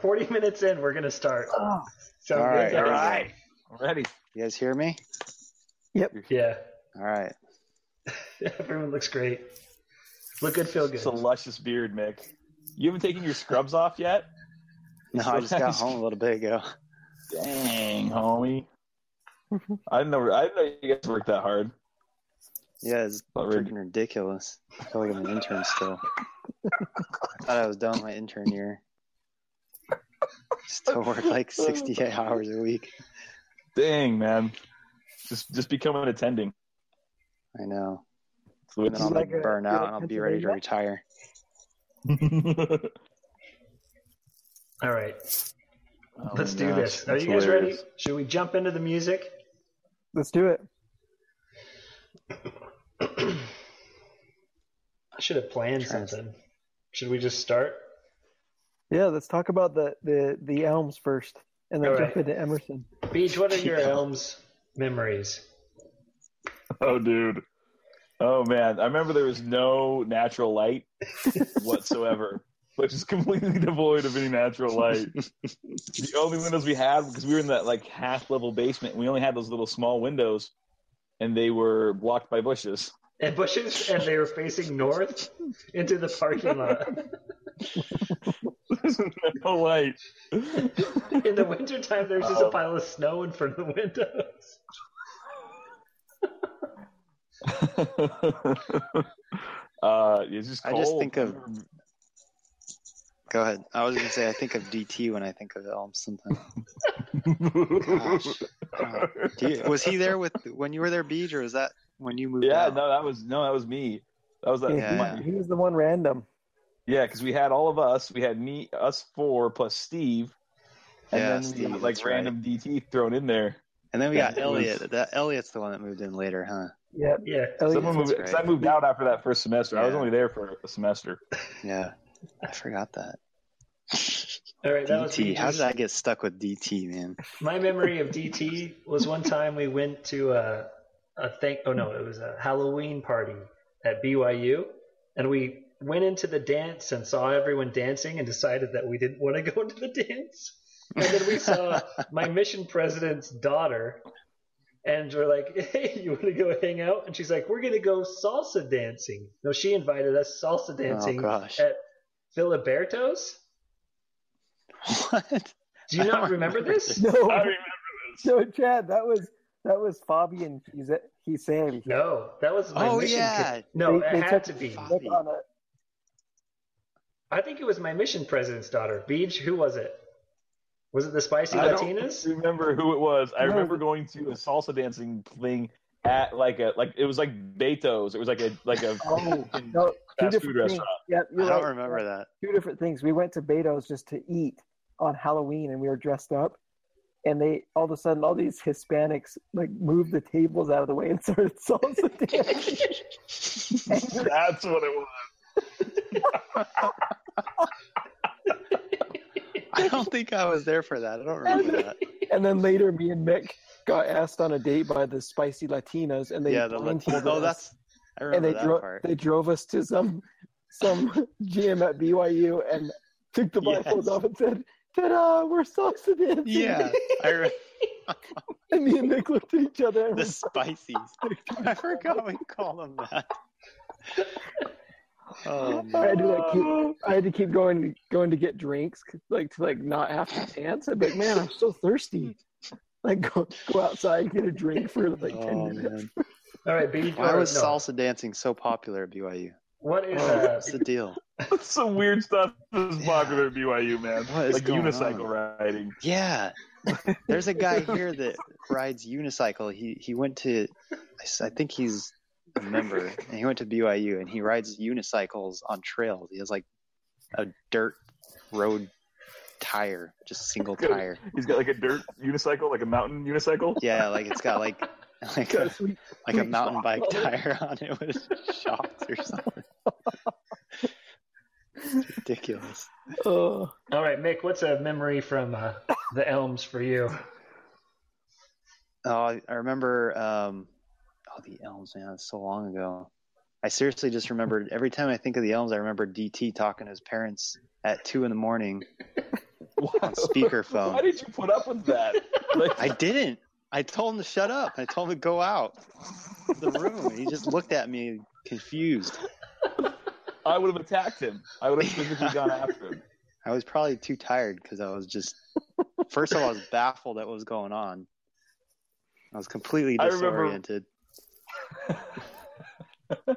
start. 40 minutes in, we're gonna start. Oh, Sound All good? right. All right. I'm ready. You guys hear me? Yep. Yeah. All right. Everyone looks great. Look good, feel good. It's a luscious beard, Mick. You haven't taken your scrubs off yet? No, I just got home a little bit ago. Dang, homie. I didn't know. I didn't know you guys worked that hard. Yeah, it's Not really. freaking ridiculous. I feel like I'm an intern still. I thought I was done with my intern year. Still work like 68 hours a week. Dang, man. Just just become an attending. I know. So And then I'll like like a- burn out and I'll be ready to retire. All right. Oh Let's do gosh, this. Are you guys ready? Should we jump into the music? let's do it. I should have planned Trying something. Should we just start? Yeah, let's talk about the the the elms first, and then All jump right. into Emerson. Beach, what are your Yeah. Elms memories? Oh, dude. Oh man, I remember there was no natural light whatsoever, which is completely devoid of any natural light. the only windows we had because we were in that like half level basement, we only had those little small windows, and they were blocked by bushes. And bushes, and they were facing north into the parking lot. There's no light. In the wintertime, there's just a pile of snow in front of the windows. uh, it's just I cold. just think of- Go ahead. I was gonna say I think of DT when I think of Elms sometimes. Gosh. Do you, was he there with when you were there, Beej, or was that when you moved yeah, out? no, that was no, that was me. That was that. Yeah, Yeah. he, he was the one random. Yeah, because we had all of us. We had me, us four plus Steve, and Yeah, then Steve, had, like that's right. random DT thrown in there. And then we got Yeah, it was- Elliot. That Elliot's the one that moved in later, huh? Yeah, Yeah. Elliot- Someone moved. Cause right. I moved out after that first semester. I was only there for a semester. Yeah, I forgot that. All right, that was DT. How did I get stuck with DT, man? My memory of DT was one time we went to a a thing. Oh no, it was a Halloween party at BYU, and we went into the dance and saw everyone dancing and decided that we didn't want to go into the dance. And then we saw my mission president's daughter, and we're like, "Hey, you want to go hang out?" And she's like, "We're gonna go salsa dancing." No, she invited us salsa oh, dancing Oh gosh, at Filiberto's. what? Do you not remember remember this? this. no, I remember this. no, Chad, that was that was Fabi and he's he's Sam. No, that was my Oh mission. yeah, No, They- it they had to be. Fabi. On it. I think it was my mission president's daughter. Beach, who was it? Was it the spicy I Latinas? don't remember who it was. I No. remember going to a salsa dancing thing at like a like it was like Beto's. It was like a like a Oh no, two fast different food things. restaurant. Yeah, I don't right. remember that. Two different things. We went to Beto's just to eat on Halloween, and we were dressed up. And they all of a sudden, all these Hispanics like moved the tables out of the way and started salsa dancing. That's what it was. I don't think I was there for that. I don't remember that. And then later, me and Mick got asked on a date by the spicy Latinas, and they yeah, the blindfolded oh, that's I and remember they that drove part. they drove us to some some gym at BYU and took the Yes. blindfolds off and said, "Ta-da! We're salsa dancing." Yeah, I re- And me and Mick looked at each other. The spices. I forgot we call them that. Oh I had to like keep, I had to keep going going to get drinks, like to like not have to dance. I'd be like, man, I'm so thirsty. Like go go outside and get a drink for like ten Oh, minutes. man. All right, Beach. Why was no. salsa dancing so popular at BYU? What is Oh, what's the deal? What's some weird stuff is popular at BYU, man. What is like going unicycle on? riding. Yeah, there's a guy here that rides unicycle. He he went to, I think he's a member, and he went to BYU, and he rides unicycles on trails. He has like a dirt road tire, just single tire. He's got like a dirt unicycle, like a mountain unicycle. Yeah, like it's got like like Got a, a sweet- like a mountain bike on tire on it with shocks or something. Ridiculous. Oh, all right, Mick? What's a memory from uh, the Elms for you? Oh, I, I remember. Um, oh, the Elms, man, it's so long ago. I seriously just remembered. Every time I think of the Elms, I remember DT talking to his parents at two in the morning. On speakerphone. Why did you put up with that? Like, I didn't. I told him to shut up. I told him to go out the room. He just looked at me confused. I would have attacked him. I would have physically gone after him. I was probably too tired because I was just first of all I was baffled at what was going on. I was completely I remember- disoriented.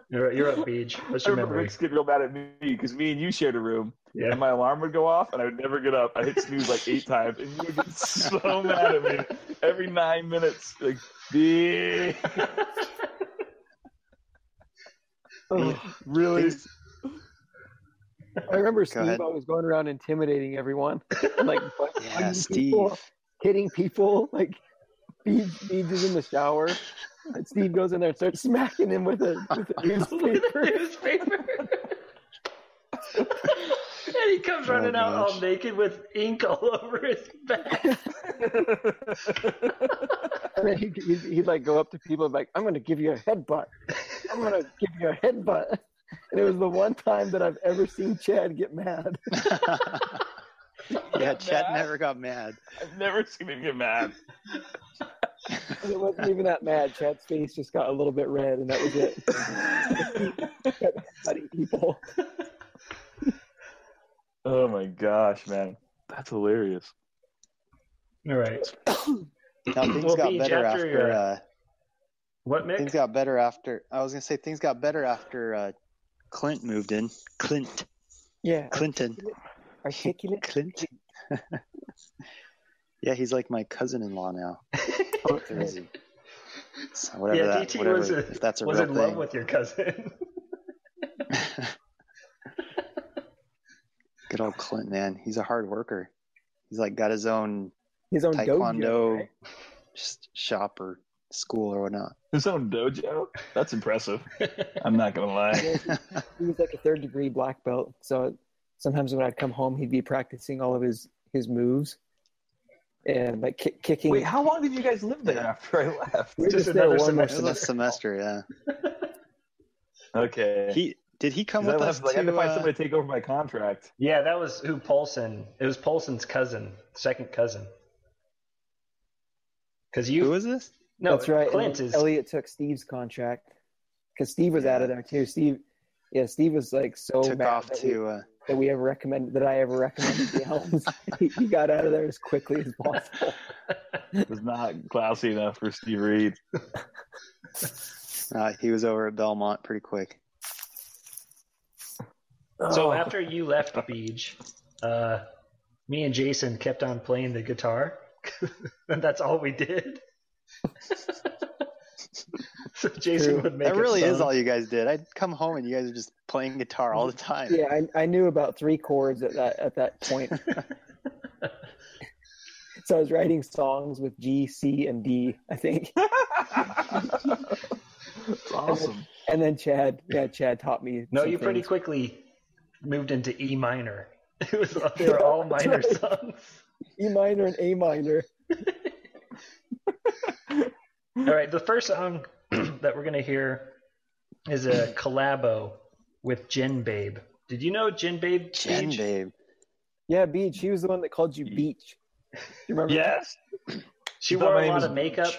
You're, you're up, Beach. What's I your remember memory? Rick's getting real mad at me because me and you shared a room, Yeah. and my alarm would go off, and I would never get up. I hit snooze like eight times, and you would get so mad at me every nine minutes. Like, "Bitch." Oh, really? I remember Go Steve ahead. always going around intimidating everyone, like butt- Yeah, Steve. people, hitting people. Like Steve, Steve is in the shower, and Steve goes in there and starts smacking him with a with a newspaper. newspaper. and he comes Oh, running out all naked with ink all over his back. And then he'd, he'd, he'd like go up to people and be like, "I'm going to give you a headbutt. I'm going to give you a headbutt." And it was the one time that I've ever seen Chad get mad. yeah, Chad Mad? never got mad. I've never seen him get mad. And it wasn't even that mad. Chad's face just got a little bit red, and that was it. Kept people. Oh my gosh, man, that's hilarious. All right. Now things Well, got Beach, better after after, uh, What, things got better after I was gonna say things got better after uh, Clint moved in. Clint Yeah, Clinton. articulate. Clint. yeah, he's like my cousin-in-law now. Crazy. So whatever yeah, that, DT whatever, was, a, if that's a was real in thing. love with your cousin. Good old Clint, man. He's a hard worker. He's like got his own His own taekwondo dojo. Right? s- shop or school or whatnot. His own dojo? That's impressive. I'm not gonna lie. He was like a third degree black belt. So sometimes when I'd come home, he'd be practicing all of his his moves and like ki- kicking. Wait, how long did you guys live there after I left? we were Just just there another one more It was a semester. semester. semester, yeah. Okay. He did he come 'Cause I with left, us like, I had to to? find uh, somebody to take over my contract. yeah, that was who Polson. It was Polson's cousin, second cousin. Because you, who was this? no, That's right. Clint is. Elliot took Steve's contract because Steve was out of there too. Steve, yeah, Steve was like so Took mad off that, we, to. Uh, that we ever recommended that I ever recommended the Elms. he, he got out of there as quickly as possible. It was not classy enough for Steve Reed. uh, he was over at Belmont pretty quick. So Oh, after you left Beach, uh, me and Jason kept on playing the guitar, and that's all we did. so Jason True. would make it. That a really is all you guys did. I'd come home and you guys were just playing guitar all the time. yeah, I, I knew about three chords at that at that point. so I was writing songs with G, C, and D, I think. It's awesome. And then Chad, yeah, Chad taught me. No, some you pretty quickly moved into E minor. It was they were all minor right. songs. E minor and A minor. All right, the first song that we're gonna hear is a collabo with Jen Babe. Did you know Jen Babe? Jen, Beach? babe. Yeah, Beach. He was the one that called you Beach. Do you remember? that? Yes. She I wore my a name lot was of makeup.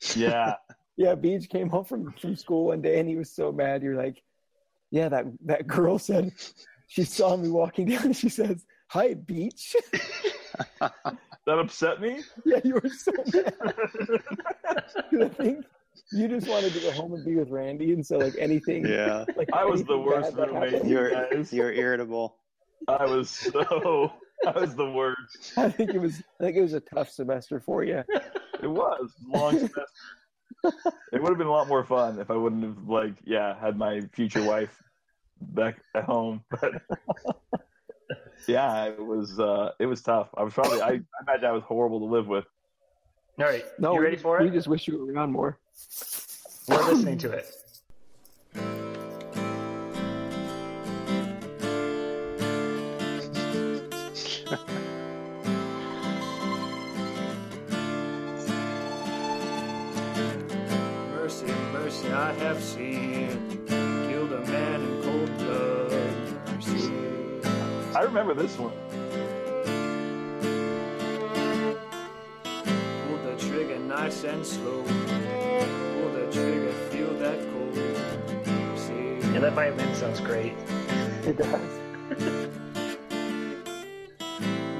Beach. Yeah. Yeah, Beach came home from, from school one day and he was so mad. You're like, yeah, that that girl said she saw me walking down and she says, "Hi, Beach." That upset me? yeah, you were so mad. 'Cause I think you just wanted to go home and be with Randy, and so like anything. Yeah. Like I was the worst roommate. You're guys. you're irritable. I was so I was the worst. I think it was. I think it was a tough semester for you. It was long semester. It would have been a lot more fun if I wouldn't have like yeah had my future wife back at home. But yeah, it was uh it was tough. I was probably I, I imagine I was horrible to live with. All right, No, you we ready just- for We it? just wish you were around more. We're listening to it. Mercy, mercy, I have seen. Killed a man in cold blood. Mercy. I remember this one. Nice and slow. Pull the trigger, feel that cold. See, Yeah, that violin sounds great. It does.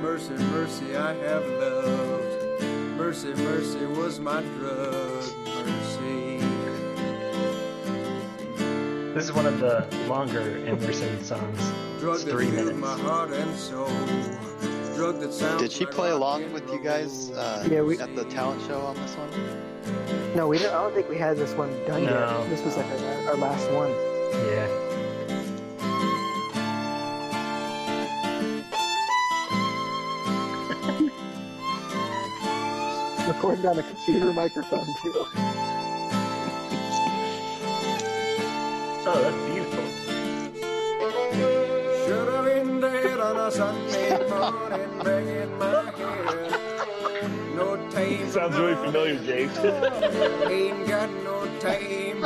mercy, mercy, I have loved. Mercy, mercy was my drug. Mercy. This is one of the longer Emerson songs. Drug It's three minutes. my heart and soul. Drug that sounds Did she play rock along with you guys uh, Yeah, we- at the talent show on this one? No, we don't, I don't think we had this one done No. yet. This was like our, our last one. Yeah. recording on a computer microphone too. Oh, a Sunday morning, banging my head. No time. Sounds really familiar, James. Ain't got no time.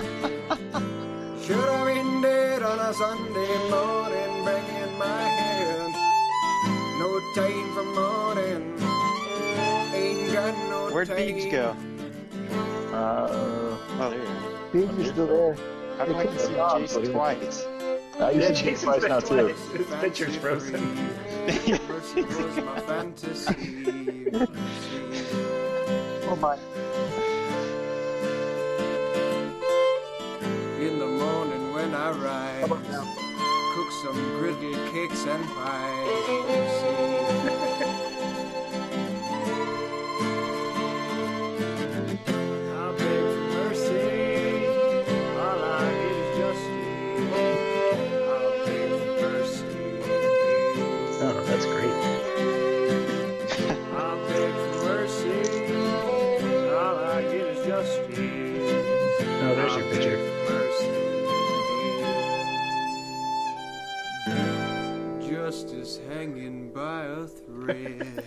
Should have been dead on a Sunday morning, banging my head. No time for morning. Ain't got no Where'd time. Beebs go? Uh, Oh, there you are. Beebs is still there. How come I can see Jason twice? I used Yeah, to see Jason's twice been now too. twice. His picture's frozen. Fantasy. Oh my. In the morning when I rise, cook some griddle cakes and pies. A.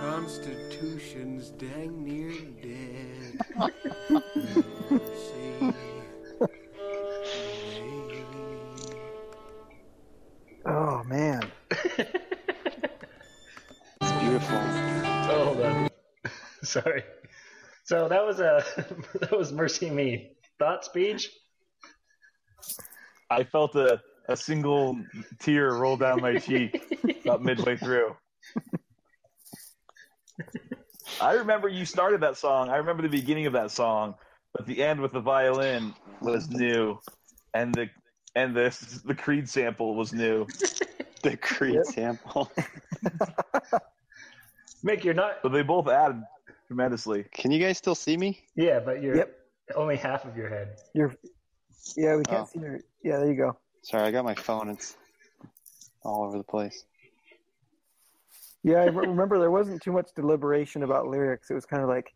Constitution's dang near dead. See, Oh man. It's beautiful. Oh, hold on. Sorry. So that was uh, a that was Mercy Me. Thought speech? I felt a, a single tear roll down my cheek about midway through. I remember you started that song. I remember the beginning of that song, but the end with the violin was new, and the and the the Creed sample was new. The Creed Yep. sample. Mick, you're not. But they both added tremendously. Can you guys still see me? Yeah, but you're Yep. only half of your head. You're. Yeah, we can't Oh. see your. Yeah, there you go. Sorry, I got my phone. It's all over the place. Yeah, I remember there wasn't too much deliberation about lyrics. It was kind of like,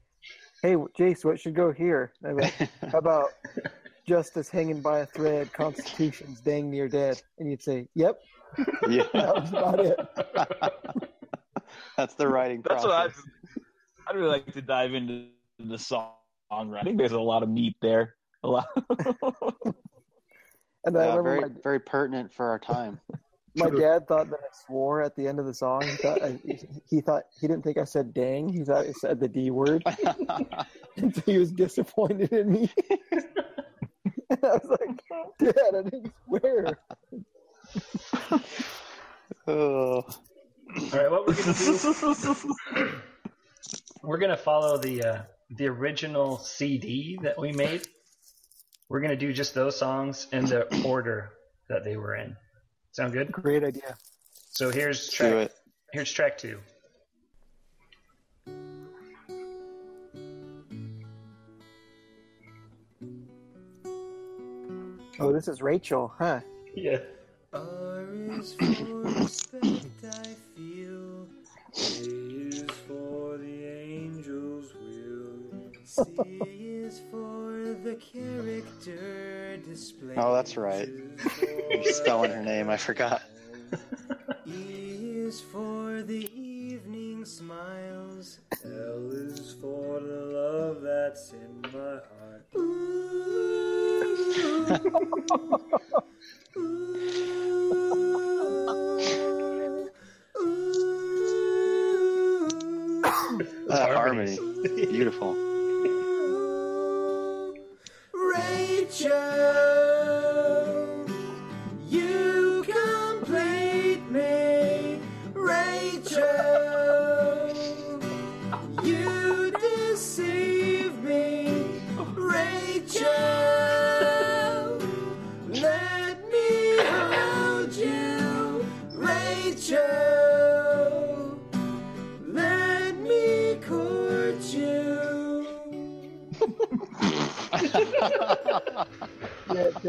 "Hey, Jace, what should go here?" I'd like, How about justice hanging by a thread, Constitution's dang near dead? And you'd say, "Yep." yeah, That was about it. that's the writing That's what process. I I'd really like to dive into the songwriting. There's a lot of meat there. A lot. And I Yeah, remember very, my, very pertinent for our time. my True. dad thought that I swore at the end of the song. He thought I, he thought he didn't think I said "dang." He thought I said the D word, and so he was disappointed in me. and I was like, "Dad, I didn't swear." oh, All right, what we're gonna do? we're gonna follow the uh, the original CD that we made. We're gonna do just those songs in the order that they were in. Sound good? Great idea. So here's track. do it. Here's track two. Oh, this is Rachel, huh? Yeah. R is for respect I feel. A is for the angel's will. C is for the character display. Oh, that's right. You're spelling her name. I forgot. E is for the evening smiles. L is for the love that's in my heart. Ooh. Ooh. Uh, harmonies. harmony. Beautiful. Rachel,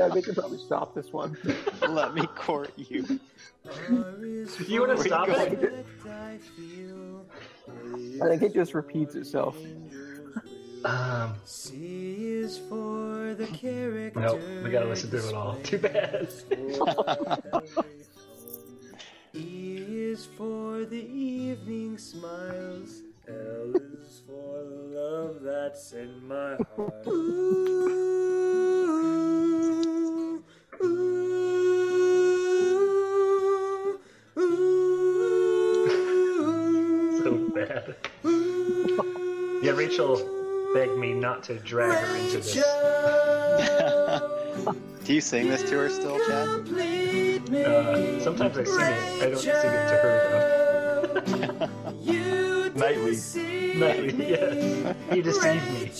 Yeah, yeah, they could probably stop this one. Let me court you. You want to stop it? I think it just repeats itself. Um, C is for the character. nope, we gotta listen through it all. Too bad. E is for the evening smiles. L is for the love that's in my heart. Ooh, ooh, ooh, so bad. Yeah, Rachel begged me not to drag her into this. Do you sing this to her still, Chad? Uh, sometimes I sing it. I don't sing it to her You Nightly. deceive Nightly, me. yes. You deceived me.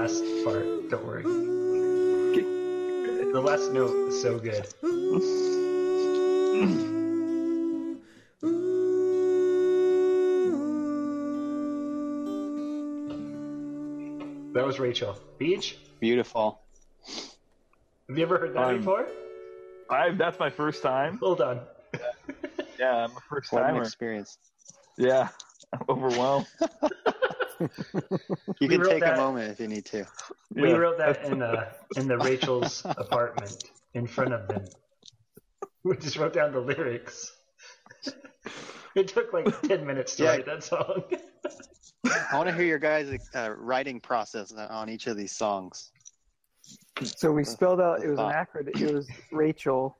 Last part. Don't worry. The last note is so good. That was Rachel. Beach, Beautiful. have you ever heard that Um, before? I that's my first time. Hold on. Yeah, I'm a first What an timer. experience. Yeah, I'm overwhelmed. You can take that- a moment if you need to. We Yeah. wrote that in uh, in the Rachel's apartment in front of them. We just wrote down the lyrics. It took like ten minutes to Yeah. write that song. I want to hear your guys' uh, writing process on each of these songs. So we spelled out it was an acronym. It was Rachel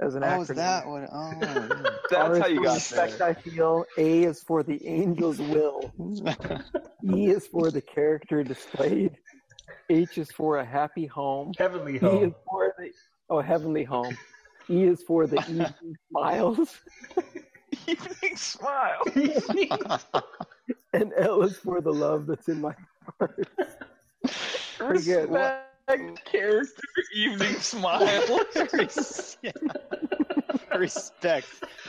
as an Oh, acronym. is that what? Oh, yeah. That's R how is you for got respect there. I feel. A is for the angel's will. E is for the character displayed. H is for a happy home. Heavenly E is home. for the oh heavenly home. E is for the evening smiles, Evening smile. and L is for the love that's in my heart. Pretty good. Respect character evening smile. Res- yeah. Respect.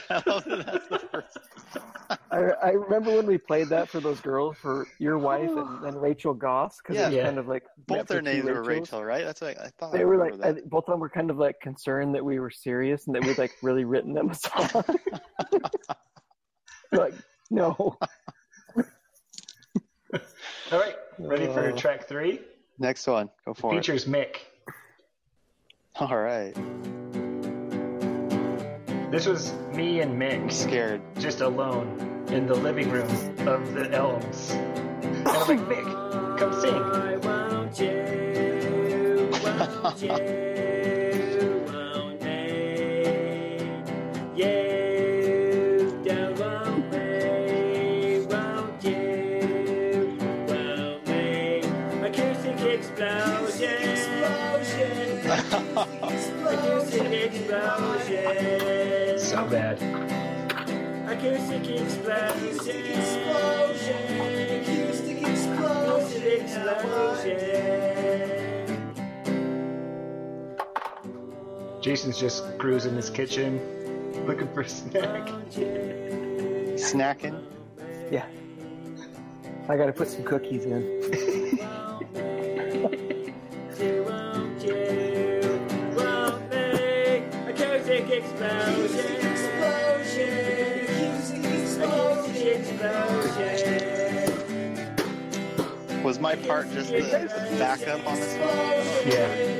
I love that that's the first. I, I remember when we played that for those girls for your wife and, and Rachel Goss because Yeah. it was Yeah. kind of like Both their names were Rachel, right? That's what I, I thought. I They were like, I, both of them were kind of like concerned that we were serious and that we'd like really written them a song. like, no. All right, ready for Uh, track three? That. Next one. Go for it. Features Mick. All right. This was me and I'm Mick scared. just alone in the living room of the Elms. And I'm like, Mick, come sing. I want you, want you, explosion, So bad. acoustic explosion, acoustic explosion. Jason's just cruising his kitchen, looking for a snack. Snacking. Yeah. I got to put some cookies in. Was my part just the backup on this one? Yeah.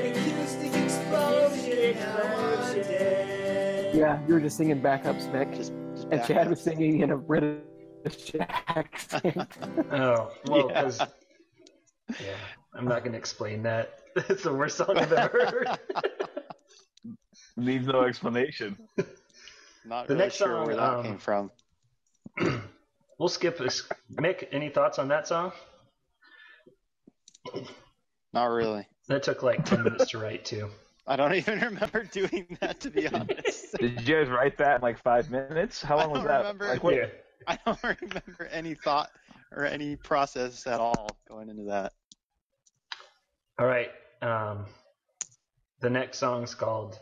Yeah, you were just singing backups, Mick. Just, just And Chad was singing in a British accent. Oh, well, Yeah. 'cause- yeah, I'm not going to explain that. It's the worst song I've ever heard. Needs no explanation. Not The really next sure song, where that um, came from. we'll skip this. Mick, any thoughts on that song? Not really. That took like 10 minutes to write, too. I don't even remember doing that to be honest. Did you guys write that in like five minutes? How long was that? remember. Like, what, Yeah. I don't remember any thought or any process at all going into that. All right. Um, the next song's called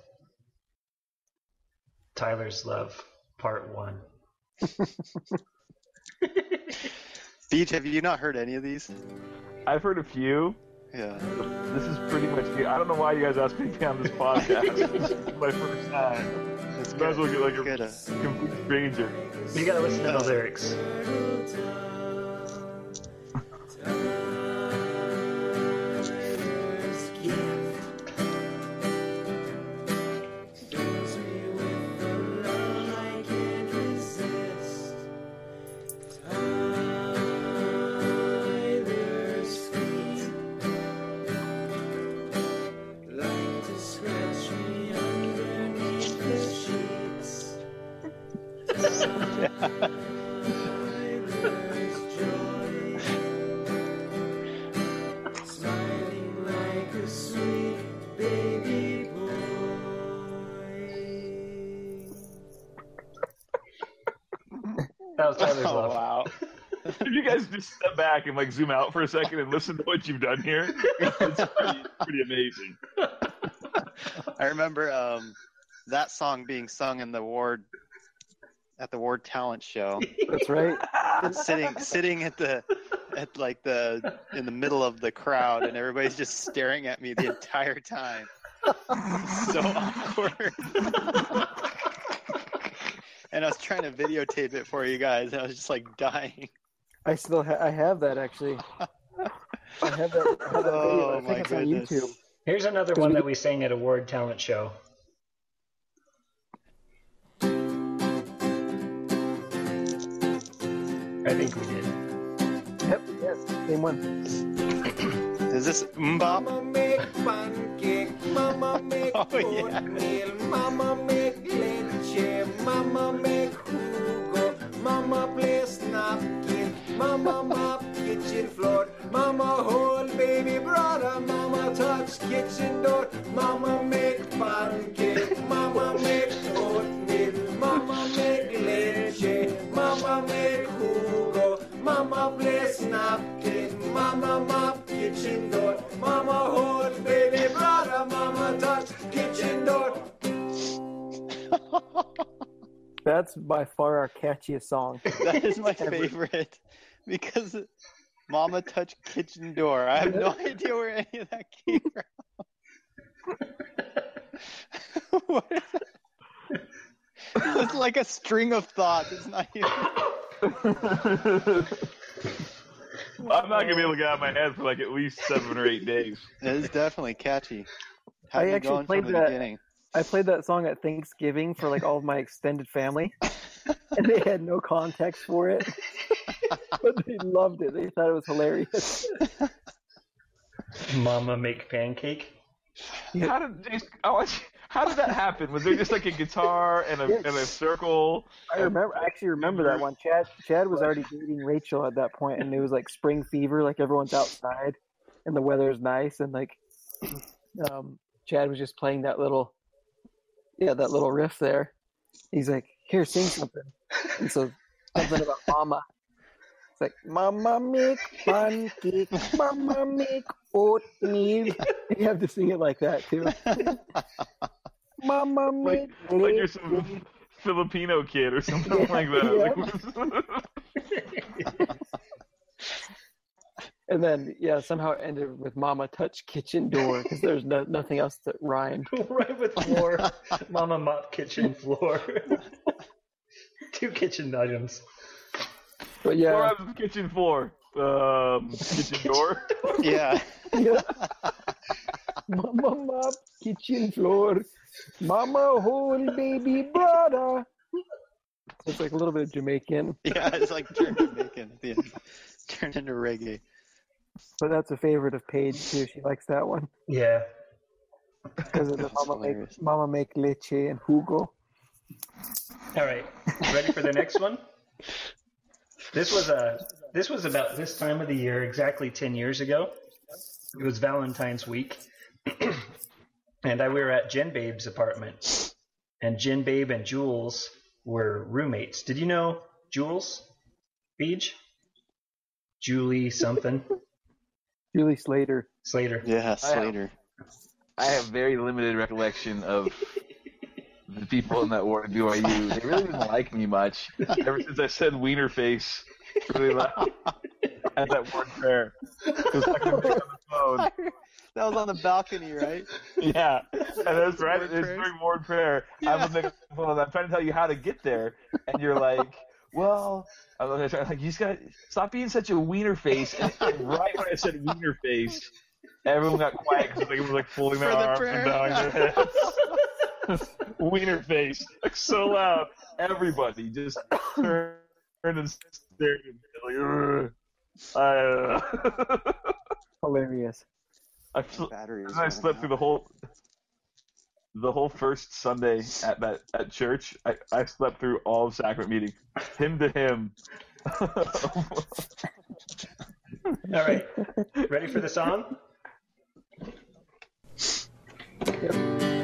Tyler's Love, Part 1. Beach, have you not heard any of these? I've heard a few. Yeah. This is pretty much. I don't know why you guys asked me to be on this podcast. this is my first time. It's Might as well get like a good. uh, complete stranger. You gotta listen to the lyrics. Back and like zoom out for a second and listen to what you've done here, it's pretty, pretty amazing. I remember um, that song being sung in the ward at the ward talent show. That's right. sitting sitting at the at like the in the middle of the crowd and everybody's just staring at me the entire time. so awkward. and I was trying to videotape it for you guys and I was just like dying. I still ha- I have that actually. I have that, I have that video. Oh I my think it's on goodness. YouTube. Here's another one that we sang at a Ward Talent Show. I think we did. Yep, yes, same one. Is this Mbop? Mama make pancake, mama oh, make Oh, yeah. oatmeal, mama make leche, mama make jugo, mama place napkin, mama mop kitchen floor, mama hold baby brother, mama touch kitchen door, mama make pancake, mama make oatmeal, mama make leche, mama make jugo, mama place napkin, mama mop kitchen door, mama hold baby brother, mama touch kitchen door. That's by far our catchiest song. That is my favorite because Mama touched kitchen door. I have no idea where any of that came from. what is it? It's like a string of thoughts. It's not even. I'm not gonna be able to get out of my head for like at least seven or eight days. It is definitely catchy. I Had actually going played from the that- beginning. I played that song at Thanksgiving for like all of my extended family, and they had no context for it, but they loved it. They thought it was hilarious. Mama make pancake. How did Jason, I want you- how did that happen? Was there just like a guitar and a and a circle? I remember. I actually remember that one. Chad Chad was already dating Rachel at that point, and it was like spring fever. Like everyone's outside, and the weather's nice, and like um, Chad was just playing that little, yeah, that little riff there. He's like, "Here, sing something," and so something about Mama. It's like Mama make pancake, Mama make oatmeal. You have to sing it like that too. Mama Like, make like you're some Filipino kid or something Yeah, like that. Like, And then, yeah, somehow it ended with "Mama touch kitchen door" because there's no, nothing else that rhymed. right with floor. Mama mop kitchen floor. Two kitchen items. But Or yeah, on the kitchen floor, um, kitchen door. yeah. yeah. Mama mop kitchen floor, Mama hold baby brother. It's like a little bit of Jamaican, Yeah, it's like turned Jamaican at the end. Turned into reggae. but that's a favorite of Paige too. She likes that one Yeah. because of the That's Mama make. Mama make leche and jugo. All right. Ready for the next one? This was a this was about this time of the year, exactly ten years ago. It was Valentine's week, and I we were at Jen Babe's apartment, and Jen Babe and Jules were roommates. Did you know Jules? Beach? Julie something Julie Slater. Slater. Yeah, Slater. I have very limited recollection of the people in that ward at BYU. They really didn't like me much. Ever since I said wiener face really loud at that ward prayer. It was like on the phone. that was on the balcony, right? Yeah, and that's right. It's prayers? during ward prayer. I'm, on the phone, I'm trying to tell you how to get there, and you're like, "Well, I'm like, like, you just got to stop being such a wiener face." And right when I said wiener face, everyone got quiet because it was like pulling their For the arms prayer. and bowing their heads. wiener face, like so loud. Everybody just turned and stared at me like, "Ugh." I, uh, Hilarious. I, fl- Battery and I slept out. through the whole the whole first Sunday at that at church. I, I slept through all of sacrament meeting, hymn to hymn. All right. Ready for the song? Jules,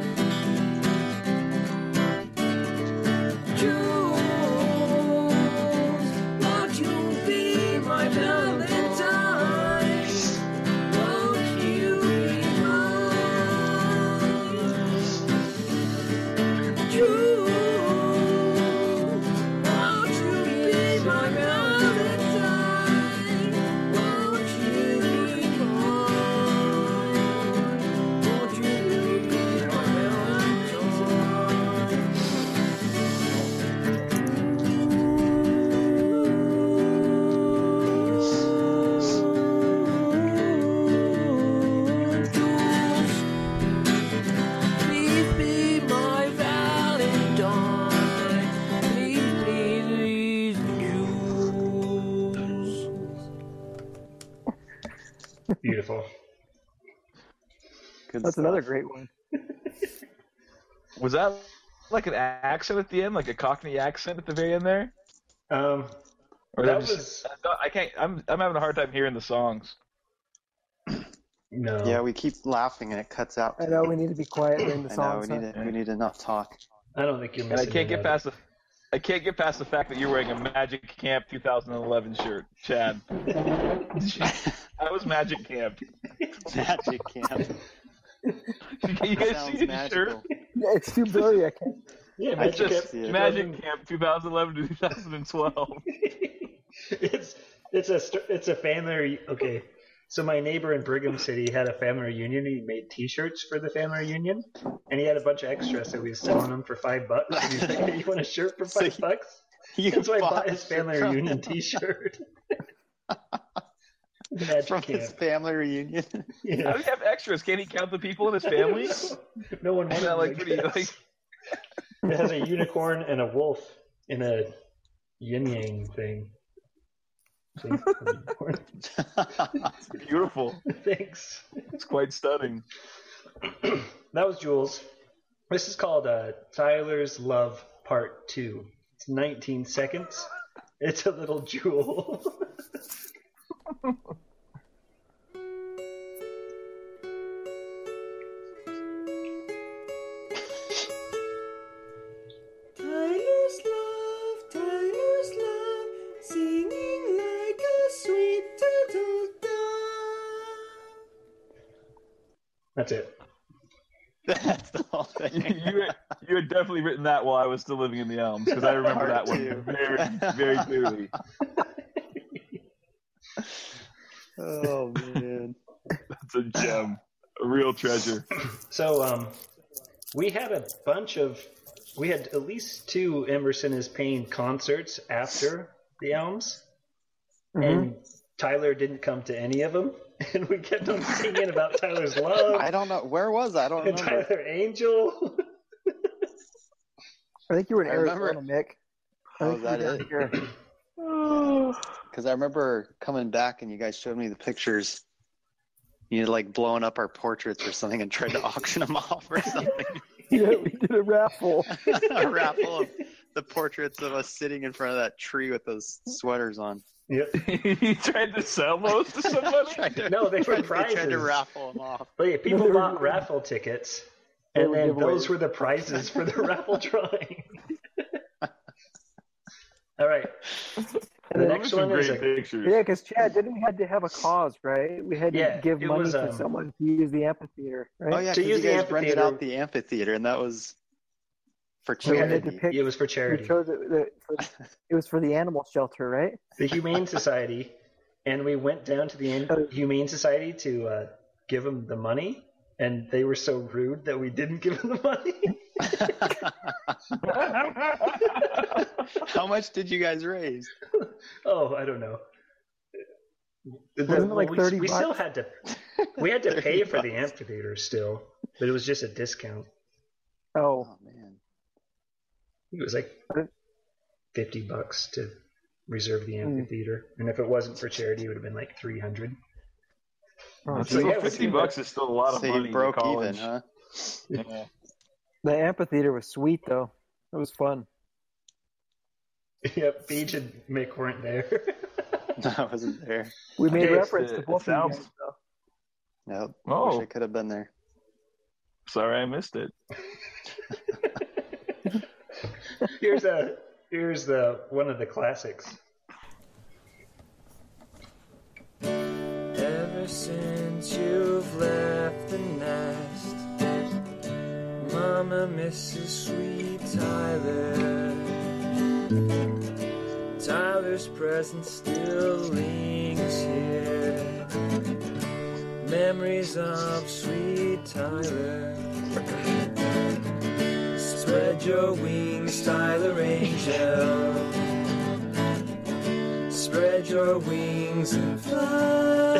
Beautiful. Good That's stuff. another great one. Was that like an accent at the end, like a Cockney accent at the very end there? Um, Or that that just, was I can't. I'm I'm having a hard time hearing the songs. no. Yeah, we keep laughing and it cuts out. I know we need to be quiet during the I know we need to we need to not talk. I don't think you're And I can't get past the. I can't get past the fact that you're wearing a Magic Camp 2011 shirt, Chad. That was Magic Camp. Magic camp. You guys Sounds see his shirt? Yeah, it's too blurry. I can't. Yeah, It's Magic just Camp. Yeah. Magic Camp 2011 to 2012. it's it's a it's a family. Okay, so my neighbor in Brigham City had a family reunion. He made T-shirts for the family reunion, and he had a bunch of extras, so he was selling them for five bucks. And he's like, "Hey, you want a shirt for five you- bucks?" You That's why I bought bought his family from reunion. T-shirt. Magic from Camp. his family reunion. How do you have extras? Can he count the people in his family? no one Isn't wanted that like them, pretty like? It has a unicorn and a wolf in a yin yang thing. See? A unicorn. Beautiful. Thanks. It's quite stunning. that was Jules. This is called uh, Tyler's Love Part 2. It's 19 seconds. It's a little jewel. That's it. That's the whole thing. you, had, you had definitely written that while I was still living in the Elms because I remember that Part two. one very, very clearly. oh man. that's a gem, a real treasure. So, um, we had a bunch of, we had at least two Emerson is Pain concerts after the Elms, Mhm. and Tyler didn't come to any of them, and we kept on singing about Tyler's love I don't know where was I? I don't and remember. Tyler Angel. I think you were in I remember- Arizona, Mick. I Oh, think is that we got it? here. Because I remember coming back and you guys showed me the pictures. You had like blowing up our portraits or something and tried to auction them off or something. yeah, we did a raffle. a raffle of the portraits of us sitting in front of that tree with those sweaters on. Yep. you tried to sell those to somebody? Tried to- No, they were tried, tried to raffle them off. But yeah, people they were- bought raffle tickets, and were then giveaways. those were the prizes for the raffle drawing. All right. The next one is great a pictures. Yeah, because Chad, didn't we had to have a cause, right? We had to give money was, to um, someone to use the amphitheater, right? Oh yeah, To because you use the guys rented out the amphitheater, and that was for So we had charity. pick. It was for charity. chose it. The, for, it was for the animal shelter, right? the Humane Society, and we went down to the Oh. Humane Society to uh, give them the money, and they were so rude that we didn't give them the money. How much did you guys raise? oh, I don't know. The- Wasn't it like we, 30 we still had to we had to pay for the amphitheater still, but it was just a discount. Oh, Oh man, It was like fifty bucks to reserve the Hmm. amphitheater, and if it wasn't for charity, it would have been like three hundred. oh, So, So yeah, fifty bucks is still a lot of so money. you broke in even, huh? Yeah. the amphitheater was sweet though. It was fun. yep, Beach and Mick weren't there. I wasn't there. We made Okay, reference so to both of them. sounds- guys, though. Nope. Oh. Wish I could have been there. Sorry, I missed it. here's a here's the one of the classics. Ever since you've left the nest, Mama misses sweet Tyler. Tyler's presence still lingers here. Memories of sweet Tyler. Spread your wings, Tyler Angel. Spread your wings and fly.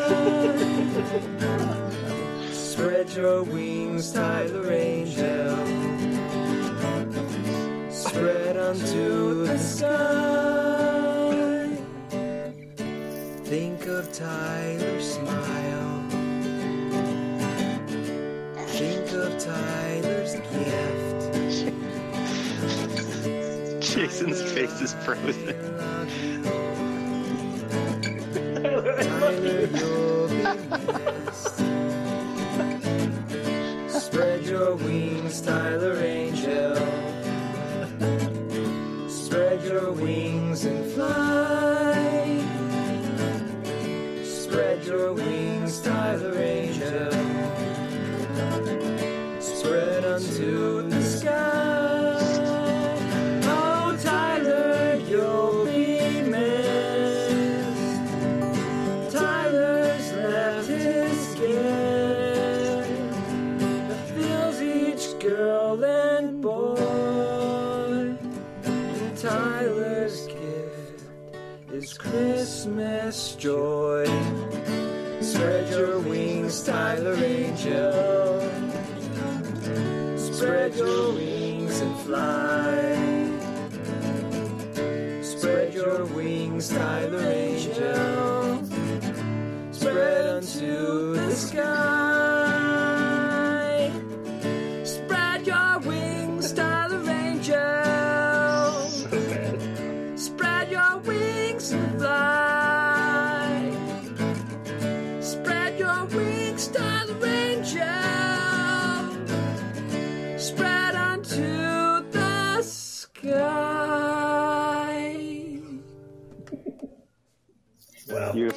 Spread your wings, Tyler Angel. Spread unto the sky. Think of Tyler's smile. Think of Tyler's gift. Jason's face is frozen. Spread your wings, Tyler Angel.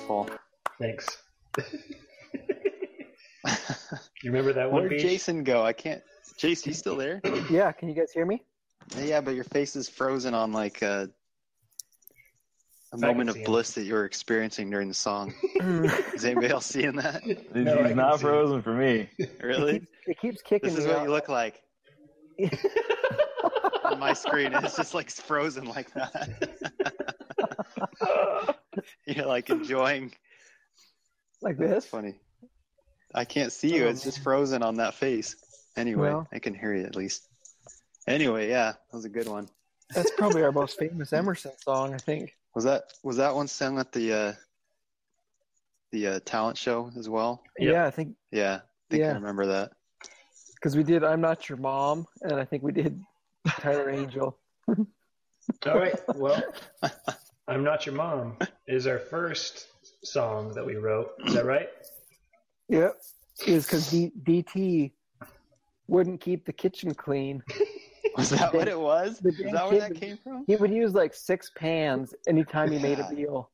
Wow, thanks. you remember that one, Where'd Beach? Jason go? I can't. Jason, you still there? Yeah, can you guys hear me? yeah, but your face is frozen on like uh, a, a moment of see him. bliss that you were experiencing during the song. Is anybody else seeing that? He's No, I can not see. frozen for me. Really? It keeps kicking This is me what out. you look like on my screen. It's just like frozen like that. You're like enjoying. like That's this. funny. I can't see you. Oh, It's just frozen on that face. Anyway, Well. I can hear you at least. Anyway, yeah, that was a good one. That's probably our most famous Emerson song, I think. Was that was that one sung at the uh, the uh, talent show as well? Yep. Yeah, I think Yeah, I think I Yeah. remember that. because we did "I'm Not Your Mom" and I think we did Tyler Angel. All right. Well, I'm Not Your Mom is our first song that we wrote. Is that right? Yep, it was because D- DT wouldn't keep the kitchen clean. Was that what it was? Is that where kid- that came from? He would use like six pans anytime he made a meal.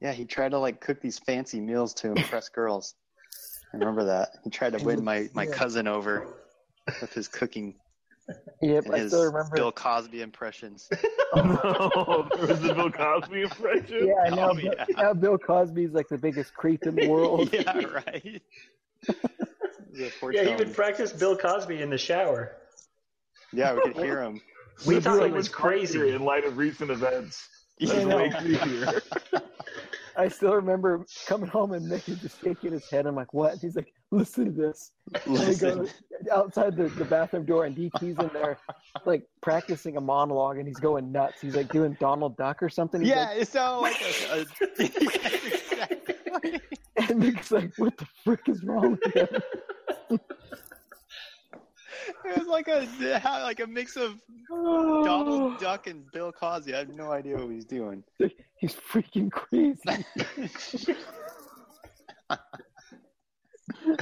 Yeah, he tried to like cook these fancy meals to impress girls. I remember that. He tried to win my, my Yeah. cousin over with his cooking Yep, I still remember. Bill Cosby impressions. no, oh, oh, there was the Bill Cosby impression. Yeah, I know. Oh, Bill- yeah. Now Bill Cosby's like the biggest creep in the world. yeah, right. The Yeah, he would practice Bill Cosby in the shower. Yeah, we could hear him. We thought is it was crazy crazy. in light of recent events. Yeah, That's know. I still remember coming home and Mickey just shaking his head. I'm like, what? He's like, listen to this. Listen. go outside the, the bathroom door, and DT's in there, like practicing a monologue, and he's going nuts. He's like doing Donald Duck or something. He's Yeah, like- it sounded like a. a and Mickey's like, what the frick is wrong with him? It was like a like a mix of Donald Duck and Bill Cosby. I have no idea what he's doing. He's freaking crazy.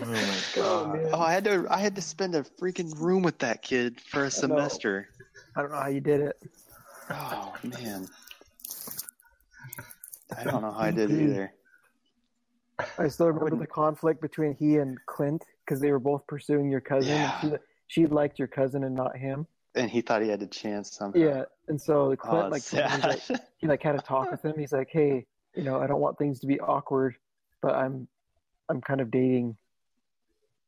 Oh my Oh, god. man. Oh, I had to I had to spend a freaking room with that kid for a semester. I don't know how you did it. Oh man. I don't know how I did it either. I still remember the conflict between he and Clint because they were both pursuing your cousin. Yeah. And she, she liked your cousin and not him. And he thought he had a chance somehow. Yeah, and so Oh, Clint like, it's told him, he's like he like had a talk with him. He's like, "Hey, you know, I don't want things to be awkward, but I'm, I'm kind of dating.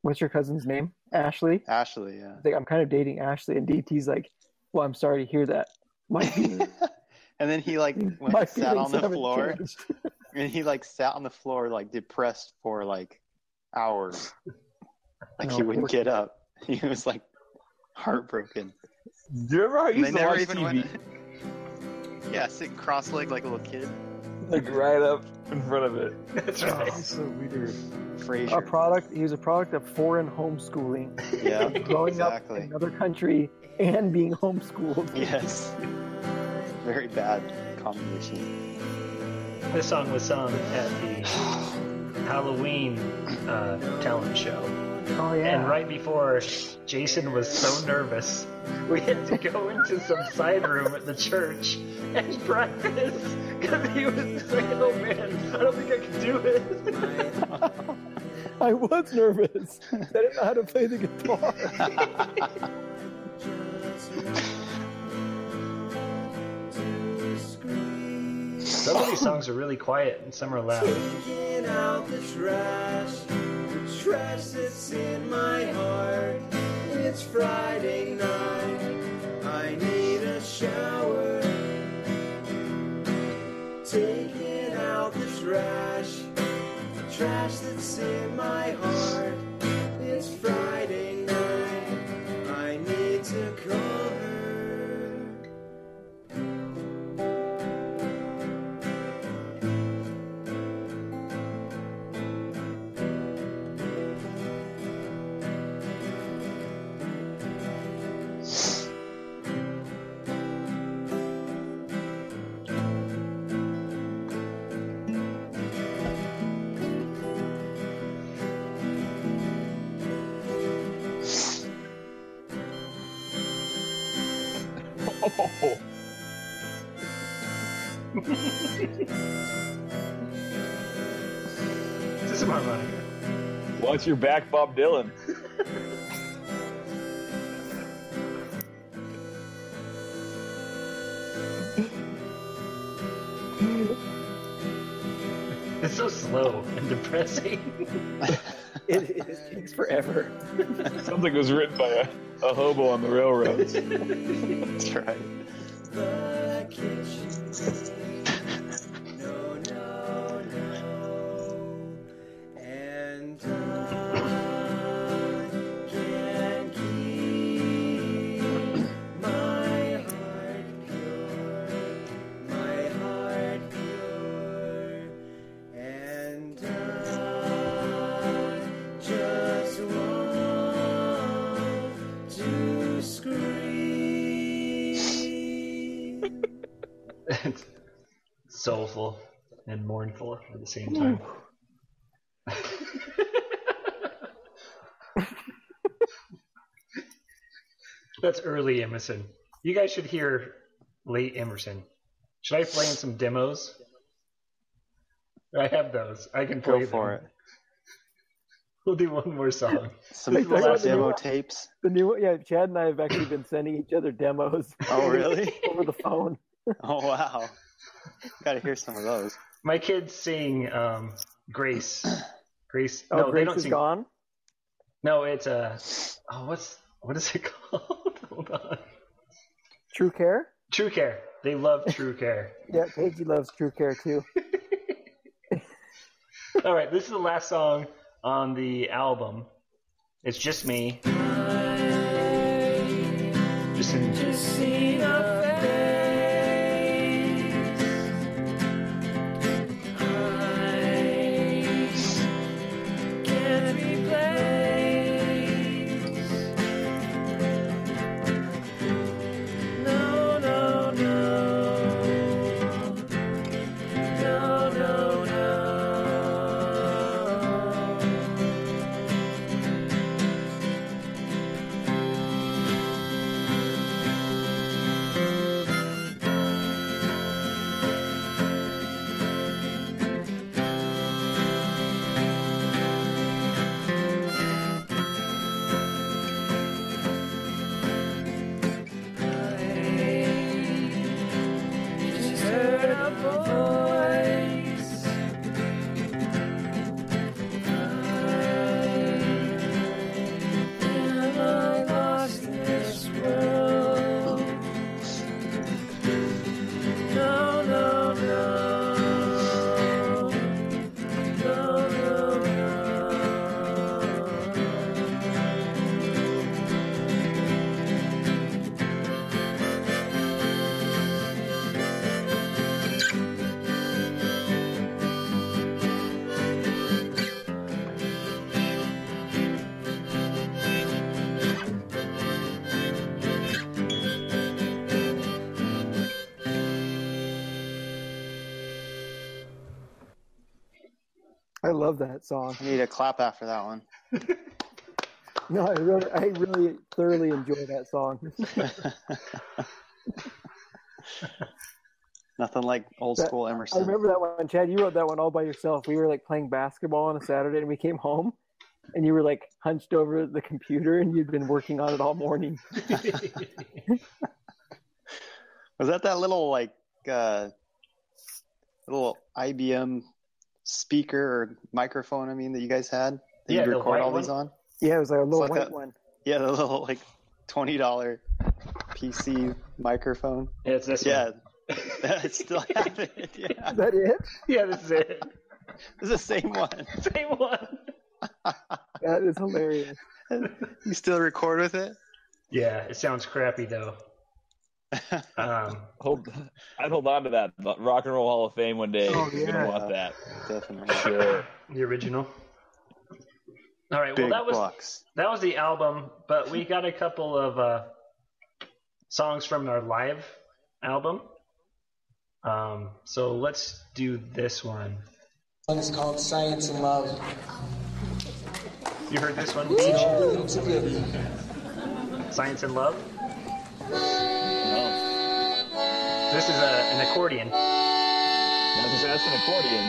What's your cousin's name? Ashley. Ashley, yeah. He's like, I'm kind of dating Ashley, and DT's like, "Well, I'm sorry to hear that. My and then he like went my sat on the floor and he like sat on the floor like depressed for like hours. Like he oh, wouldn't get up. He was like heartbroken. Do you remember how you And they used to never watch even TV? went Yeah, sitting cross legged like a little kid. Like right up in front of it. That's Oh, right. so weird. A Frasier. product. He was a product of foreign homeschooling, Yeah, growing up exactly. in another country and being homeschooled. Yes. Very bad combination. This song was sung at the Halloween uh, talent show. Oh yeah. And right before Jason was so nervous, we had to go into some side room at the church and practice because he was like, "Oh man, I don't think I can do it." I was nervous. I didn't know how to play the guitar. Some of these songs are really quiet and some are loud. Trash that's in my heart. It's Friday night, I need a shower. Taking out the trash, the trash that's in my heart. It's Friday your back, Bob Dylan. It's so slow and depressing. it, it takes forever. Something was written by a, a hobo on the railroads. That's right. The same time. That's early Emerson. You guys should hear late Emerson. Should I play in some demos? I have those. I can play Go for them. it. We'll do one more song. Some Like, like what the demo new- tapes. The new one. yeah, Chad and I have actually been sending each other demos Oh, really? over the phone. Oh, wow. Got to hear some of those. My kids sing um, Grace. Grace. Oh, no, they Grace don't is sing. gone. No, it's uh, oh, what's what is it called? Hold on. True Care. True Care. They love True Care. Yeah, Paige loves True Care too. All right, this is the last song on the album. It's just me. Just in, seen love that song. I need a clap after that one. No, I really, I really thoroughly enjoy that song. Nothing like old That- school Emerson. I remember that one, Chad. You wrote that one all by yourself. We were like playing basketball on a Saturday, and we came home, and you were like hunched over the computer, and you'd been working on it all morning. Was that that little like uh, little IBM speaker or microphone? I mean, that you guys had that Yeah, you the record white all these one. on. Yeah, it was like a little like white that- one. Yeah, the little like twenty dollar PC microphone. yeah, it's this Yeah, one. I still have it. Yeah, Is that it? Yeah, this is it. it's the same one. Same one. That is hilarious. You still record with it? Yeah, it sounds crappy though. Um, Hold, I'd hold on to that Rock and Roll Hall of Fame one day. Oh, You're gonna yeah. want that. Definitely. Sure. the original. All right. Big well, that was that was the album, but we got a couple of uh, songs from our live album. Um, so let's do this one. One is called Science and Love. You heard this one? It's a goodie. Science and Love. This is a, an accordion. just that's an accordion.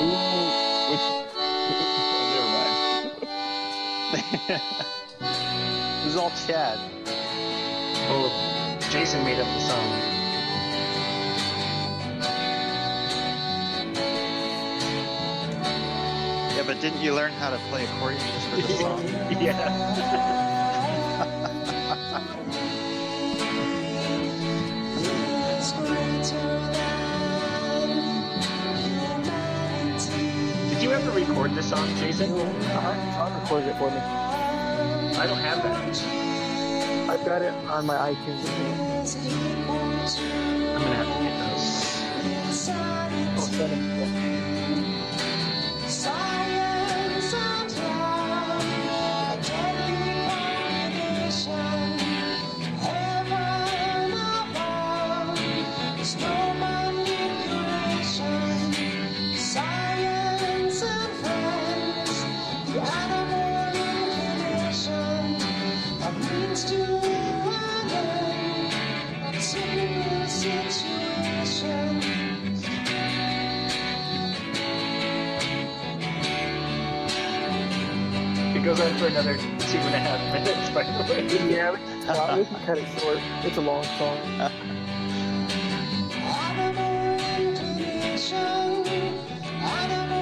Ooh, which, never mind. this is all Chad. Well, Jason made up the song. Yeah, but didn't you learn how to play accordion just for the song? yeah. Ever record this song, Jason? Uh-huh. Recorded it for me. I don't have that. I've got it on my iTunes. I'm gonna have to get those. I'll goes on for another two and a half minutes, by the way. Yeah, we can, we can cut it short. It's a long song. Animal inclination, animal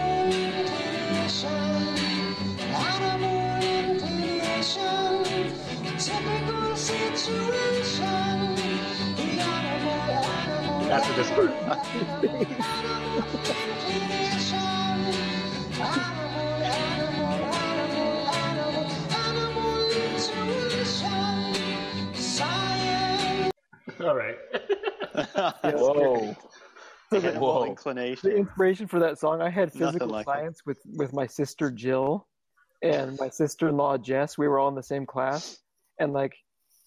All right. Whoa. Animal Whoa. The inspiration for that song, I had physical like it. science with with my sister Jill and my sister-in-law Jess. We were all in the same class, and like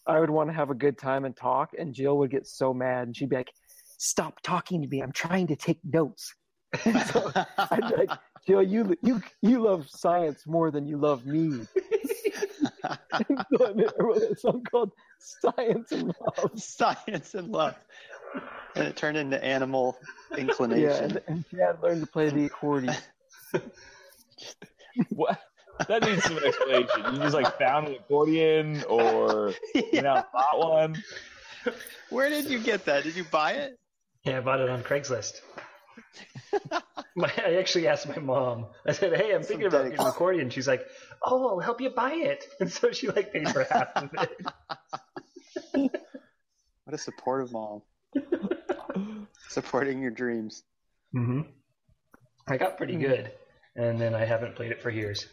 I would want to have a good time and talk, and Jill would get so mad, and she'd be like, "Stop talking to me! I'm trying to take notes." So I'd be like, "Jill, you you you love science more than you love me." So I wrote a song called "Science and Love." Science and love. And it turned into animal Yeah, inclination. and, and Chad learned to play the accordion. What? That needs some explanation. You just like found an accordion or you know bought one. Where did you get that? Did you buy it? Yeah, I bought it on Craigslist. my, I actually asked my mom. I said, "Hey, I'm thinking about getting an accordion." She's like, "Oh, I'll help you buy it." And so she like paid for half of it. What a supportive mom. Supporting your dreams. hmm I got pretty good, and then I haven't played it for years.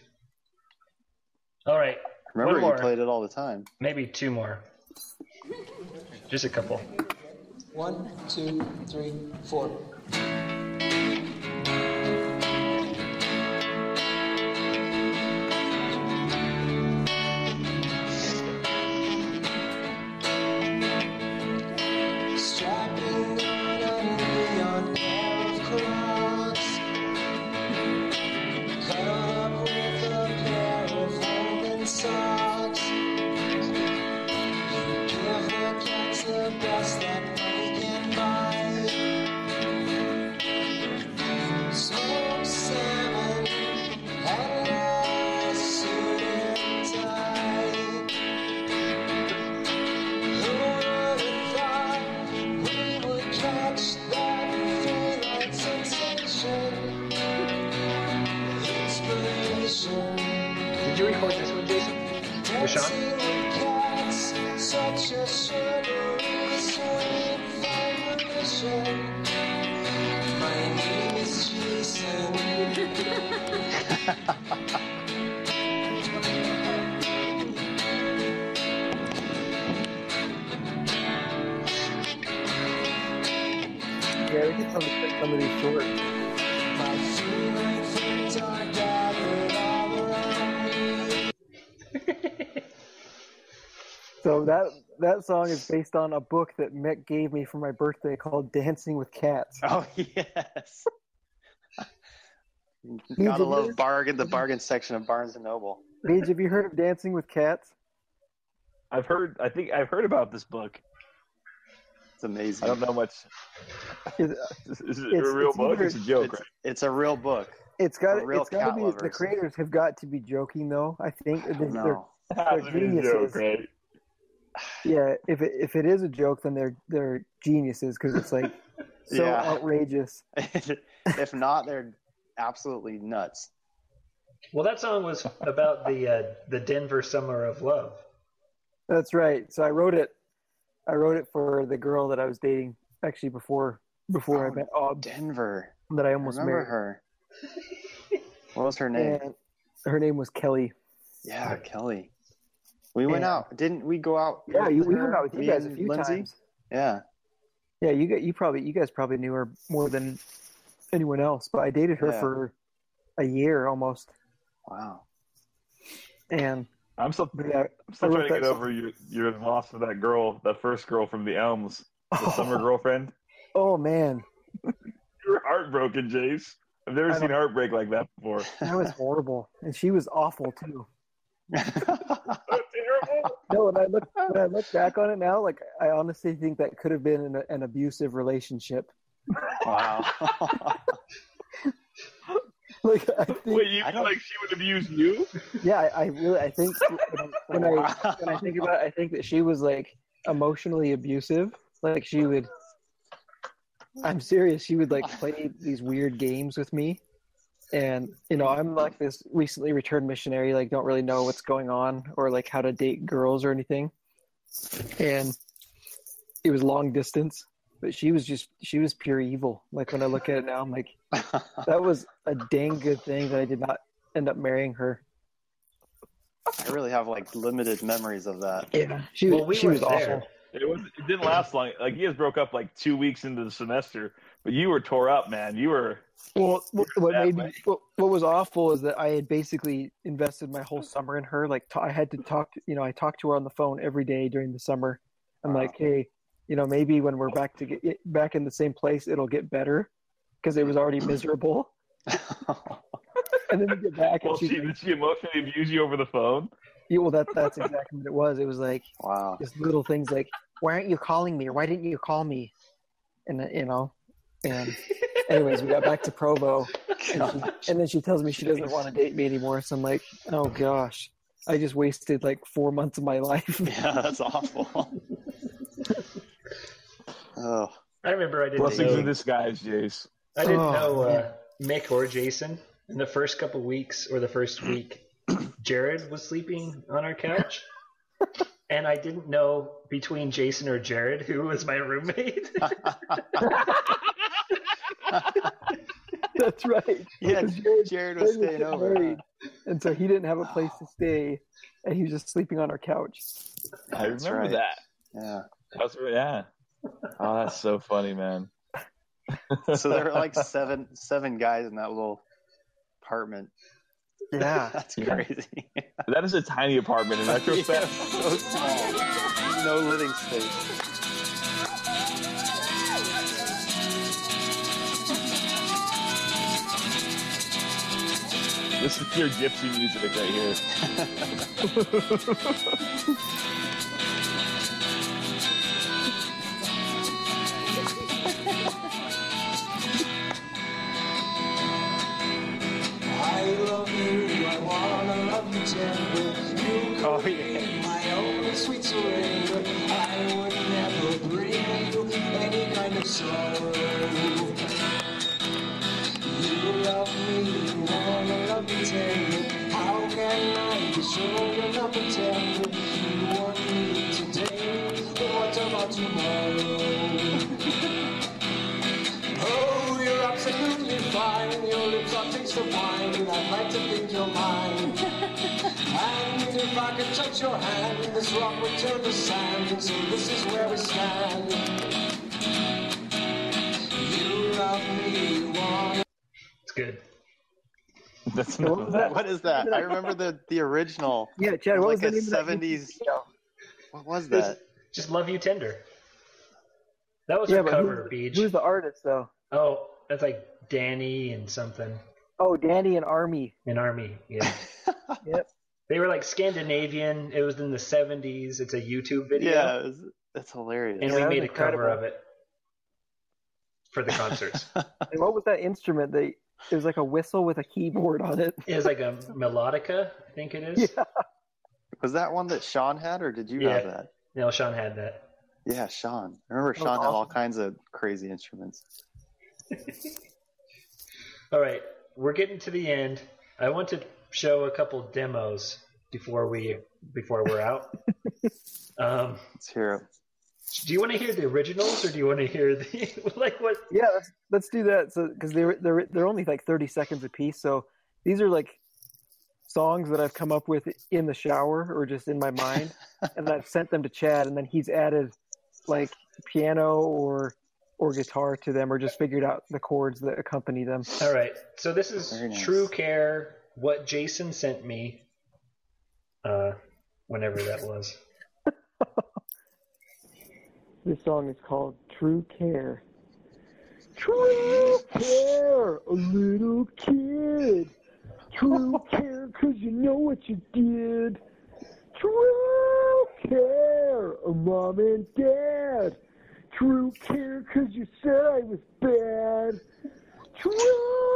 All right, Remember, One you more. played it all the time. maybe two more. Just a couple. One, two, three, four. Around me. So that that song is based on a book that Mick gave me for my birthday called Dancing with Cats. Oh yes. Gotta did love bargain the bargain section of Barnes and Noble. Paige, have you heard of Dancing with Cats? I've heard. I think I've heard about this book. It's amazing. I don't know much. It, Is, is it a real it's book? either- It's a joke, It's, right? it's a real book. it's got For real it's got to cat be the creators have got to be joking though. I think They're- they're- No. It's a geniuses. joke, right? yeah, if it, if it is a joke, then they're they're geniuses because it's like so Yeah. outrageous. if not, they're absolutely nuts. Well, that song was about the uh, the Denver Summer of Love. That's right. So I wrote it. I wrote it for the girl that I was dating actually before before I Oh, met Ob Denver. that I I almost remember married. her. What was her name? And her name was Kelly. Yeah, Kelly. We went Yeah. out. Didn't we go out? Yeah, you, we hung out with you guys a few Lindsay? times. Yeah. Yeah, you got you probably you guys probably knew her more than anyone else, but I dated her Yeah. for a year almost, Wow. and I'm still, yeah, I'm still I trying to get that over your your loss of that girl, that first girl from the Elms, the oh. summer oh, girlfriend. oh man, You're heartbroken, Jace. I've never I seen know. heartbreak like that before. that was horrible, and she was awful too. Terrible. No, when I look when I look back on it now, like I honestly think that could have been an, an abusive relationship. wow. like I think, Wait, you I don't- like she would have used you? yeah, I, I really, I think when I, when I when I think about it, I think that she was like emotionally abusive. Like she would, I'm serious. She would like play these weird games with me, and you know, I'm like this recently returned missionary. Like, don't really know what's going on or like how to date girls or anything. And it was long distance, but she was just she was pure evil. Like when I look at it now, I'm like, that was a dang good thing that I did not end up marrying her. I really have like limited memories of that. Yeah, she Well, we she was there. awful. It was. It didn't last long. Like you guys broke up like two weeks into the semester, but you were tore up, man. You were. Well, what, what that made me what, what was awful is that I had basically invested my whole summer in her. Like t- I had to talk, to, you know, I talked to her on the phone every day during the summer. I'm like, hey, you know, maybe when we're back to get back in the same place, it'll get better because it was already miserable. And then we get back, Well, and she's she like, did she emotionally abuse you over the phone? yeah, well, that that's exactly what it was. It was like wow. just little things like, why aren't you calling me? Or why didn't you call me? And you know, and anyways, we got back to Provo, and, she, and then she tells me she doesn't want to date me anymore. So I'm like, oh gosh, I just wasted like four months of my life. Yeah, that's awful. oh, I remember I didn't Blessings know, in disguise, Jace. I didn't Oh, know uh, Mick or Jason in the first couple weeks or the first week. Jared was sleeping on our couch, and I didn't know between Jason or Jared who was my roommate. That's right. yeah. Jared- Jared was Jared staying getting over. married, and so he didn't have a place to stay, and he was just sleeping on our couch. I That's remember right. that. Yeah. That's right. Yeah. Oh, that's so funny, man. So there were like seven seven guys in that little apartment. Yeah. That's Yeah. crazy. That is a tiny apartment in Yeah, retrospect. so small. No living space. This is pure gypsy music right here. If I could touch your hand, this rock would turn to sand. And so this is where we stand. You love me, you it's good. That's What was that? What is that? I remember the the original. Yeah, Chad. What Like was the a that 70s What was that? Just love you tender. That was Yeah, her cover, who, Beach. who's the artist though? Oh, that's like Danny and something Oh, Danny and Army. And Army. Yeah. Yep. They were like Scandinavian. It was in the 70s. It's a YouTube video. Yeah, it was, that's hilarious. And Yeah, we that made a cover of it for the concerts. And what was that instrument? That it was like a whistle with a keyboard on it. it was like a melodica, I think it is. Yeah. was that one that Sean had, or did you Yeah. have that? No, Sean had that. Yeah, Sean. I remember That was Sean had all kinds of crazy instruments. All right, we're getting to the end. I want to show a couple demos before we before we're out. um, Let's hear it. do you want to hear the originals or do you want to hear the like what? Yeah, let's let's do that. So because they're they're they're only like thirty seconds a piece. So these are like songs that I've come up with in the shower or just in my mind, and I've sent them to Chad, and then he's added like piano or or guitar to them, or just figured out the chords that accompany them. All right, so this is nice. True Care. What Jason sent me, uh, whenever that was. This song is called True Care. True care, a little kid. True care, cause you know what you did. True care, a mom and dad. True care, cause you said I was bad. True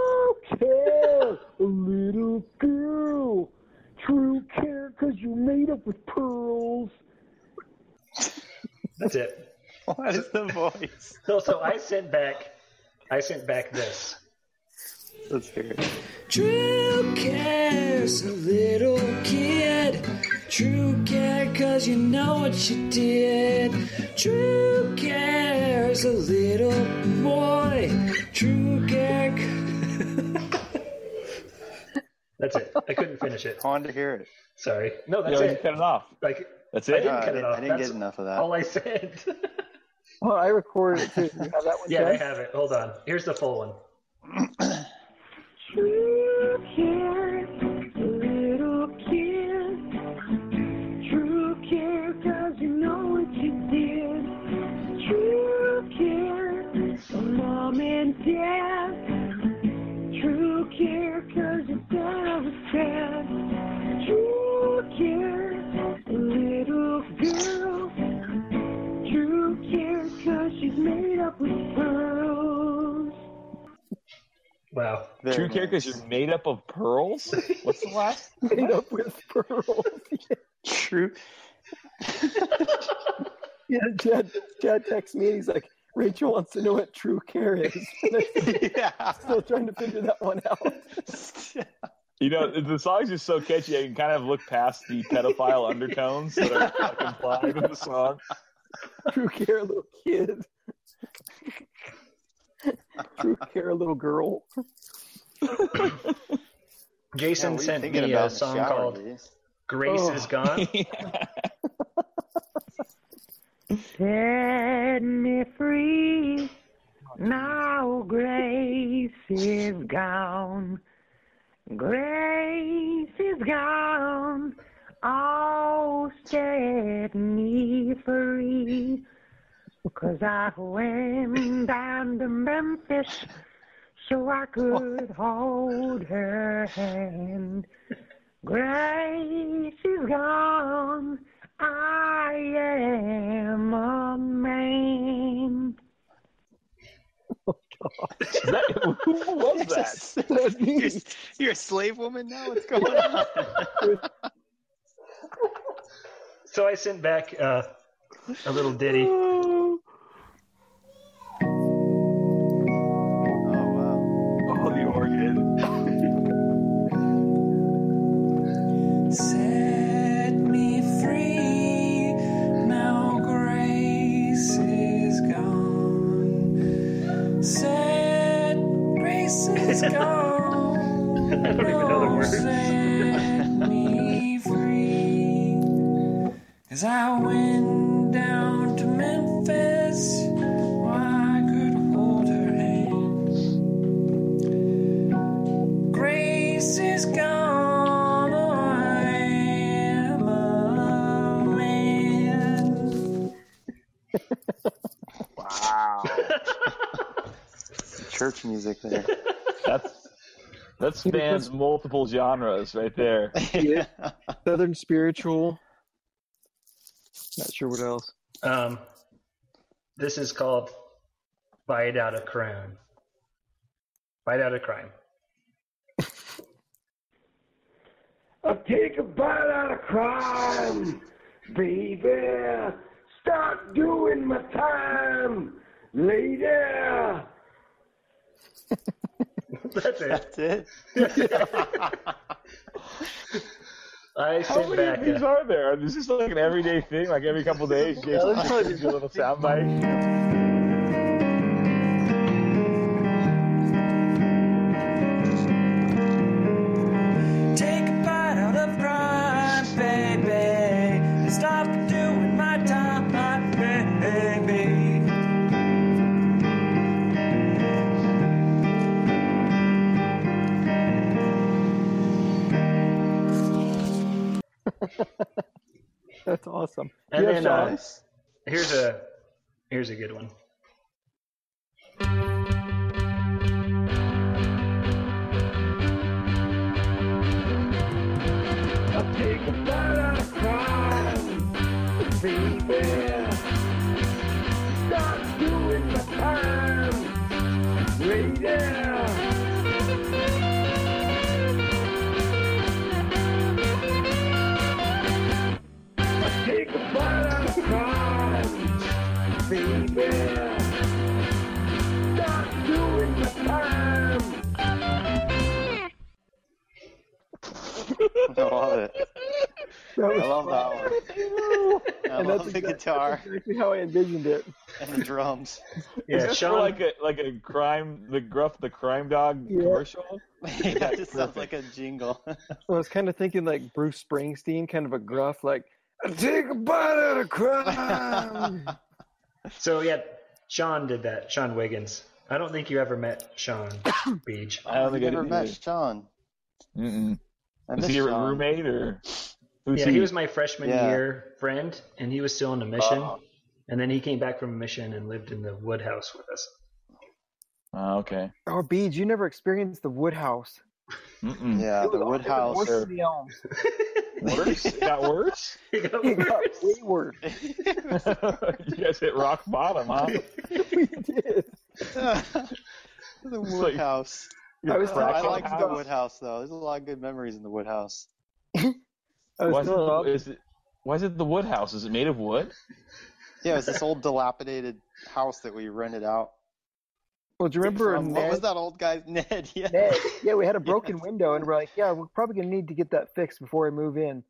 care, a little girl. True care, cause you're made up with pearls. That's it. What is the voice? So, so I sent back, I sent back this. Let's hear it. True cares a little kid. True care cause you know what you did. True cares a little boy. True care. That's it. I couldn't finish it. I wanted to hear it. Sorry. No, You that's know, you it. cut it off. Like That's it. I didn't No, I cut it off. I didn't That's get enough of that. All I said. well, I recorded it too. You have that one, yeah, I have it. Hold on. Here's the full one. cause your dad. True care, little girl. True care, cause she's made up with pearls. Wow. Very True care because nice. you're made up of pearls. What's the last? Made up with pearls. True. Yeah, Chad, Chad texts me and he's like, Rachel wants to know what true care is. yeah. Still trying to figure that one out. You know, the song's just so catchy. I can kind of look past the pedophile undertones that are like, implied in the song. True care, little kid. True care, little girl. Jason Yeah, what are you sent me a song shower, called Jace? "Grace Oh. Is Gone." Set me free. Now grace is gone. Grace is gone. Oh, set me free. Cause I went down to Memphis so I could hold her hand. Grace is gone. I am a man. Is that, who was that? That's me. You're, you're a slave woman now? What's going on? So I sent back uh, a little ditty. As I went down to Memphis, where I could hold her hand. Grace is gone, I am a man. Wow. Church music there. That's that spans multiple genres right there. yeah. Southern spiritual. Not sure what else. Um, this is called "Bite Out a Crown." Bite out a crime. I'll take a bite out of crime, baby. Start doing my time, lady. That's it. That's it. I How many back. of these A, are there? Is this like an everyday thing? Like every couple days, Jason probably- gives you a little soundbite. That's awesome. and then uh, here's a here's a good one. I'll take a bite baby. Stop doing the time. I love it. That was I love that one. I And love that's the exact- guitar That's exactly how I envisioned it. and the drums. Yeah, Is this for Sean. like a like a crime the gruff the crime dog Yeah. commercial? yeah, it just sounds like a jingle. I was kind of thinking like Bruce Springsteen, kind of a gruff, like, take a bite out of crime. So yeah, Sean did that. Sean Wiggins. I don't think you ever met Sean Beach. I don't think I never met either. Sean. Mm-mm. I Is he your Sean. roommate or? Who's Yeah, he was my freshman Yeah. year friend, and he was still on a mission. Oh. And then he came back from a mission and lived in the Woodhouse with us. Oh, okay. oh, Beej, you never experienced the Woodhouse. Yeah, the Woodhouse. wood it was house. worse than the Elms. Worse? It got worse? It got It got way worse. you guys hit rock bottom, huh? we did. the wood like- house. I was I talking liked the about- wood house though. There's a lot of good memories in the wood house. Why is, it, telling Rob- is it, why is it the wood house? Is it made of wood? Yeah, it's this old dilapidated house that we rented out. Well, do you remember From- what was that old guy's Ned? Yeah. Ned? Yeah, we had a broken window, and we're like, yeah, we're probably gonna need to get that fixed before I move in.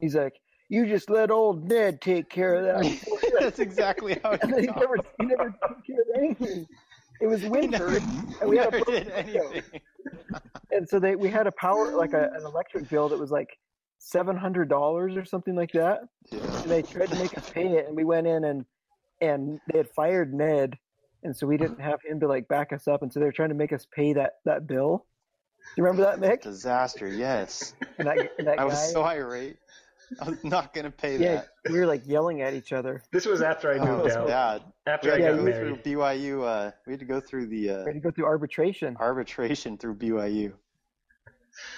He's like, you just let old Ned take care of that. That's exactly how and then he he never, he never took care of anything. It was winter, and we had a broken did window. anything. and so they we had a power like a, an electric bill that was like seven hundred dollars or something like that. Yeah. And they tried to make us pay it, and we went in and and they had fired Ned, and so we didn't have him to like back us up, and so they were trying to make us pay that that bill. You remember that, Mick? Disaster. Yes. And that, and that I was guy. so irate. I was not gonna pay yeah, that. we were like yelling at each other. This was after I Oh, it moved was out. bad. We After I had to got go married. through BYU. Uh, we had to go through the We uh, had to go through arbitration. arbitration through BYU.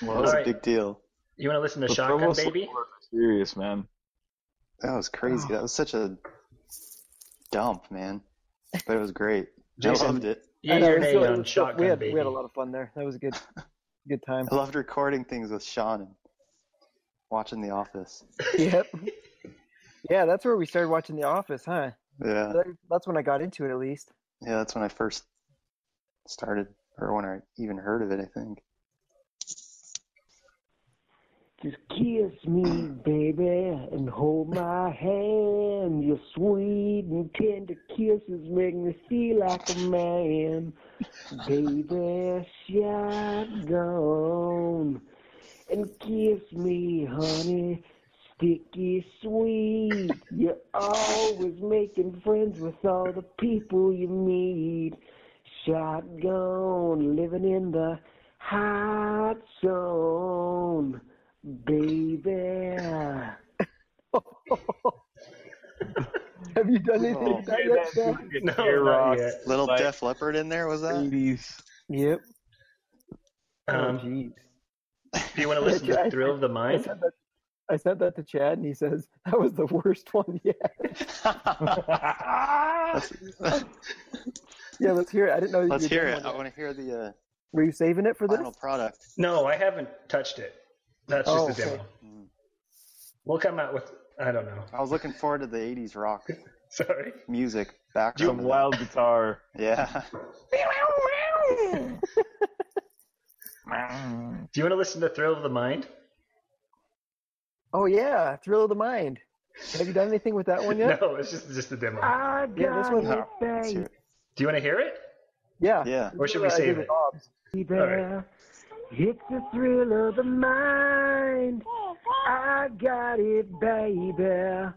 That All was right. a big deal. You want to listen to The Shotgun Baby? were Serious, man. That was crazy. That was such a dump, man. But it was great. Jason, I loved it. Yeah, I know, your it was it on was Shotgun we had Baby. we had a lot of fun there. That was a good good time. I loved recording things with Sean and watching The Office. yep. Yeah, that's where we started watching The Office, huh? Yeah, That's when I got into it, at least. yeah. That's when I first started, or when I even heard of it. I think. Just kiss me, baby, and hold my hand. Your sweet and tender kisses make me feel like a man. Baby, shotgun. And kiss me, honey, sticky sweet. You're always making friends with all the people you meet. Shotgun, living in the hot zone. Baby. Have you done anything Oh. like that yet, Sam? No, Air not rock. yet. Little Like- Def Leppard in there was that? 80s. Yep. Um, oh, jeez. do you want to listen to I- Thrill of the I Mind? sent, that, I sent that to Chad, and he says that was the worst one yet. yeah, let's hear it. I didn't know. Let's you'd hear it. I want to hear the Were you saving it for uh, this? final product. No, I haven't touched it. That's just Oh, a demo. Mm. We'll come out with I don't know. I was looking forward to the '80s rock Sorry. music Some background. wild guitar. Yeah. Do you want to listen to Thrill of the Mind? Oh yeah, Thrill of the Mind. Have you done anything with that one yet? No, it's just just a demo. I Yeah, this one- it, Let's hear baby. it. Do do you want to hear it? Yeah. Yeah. Or should we save with it? Bob's. right. It's the thrill of the mind. I got it, baby.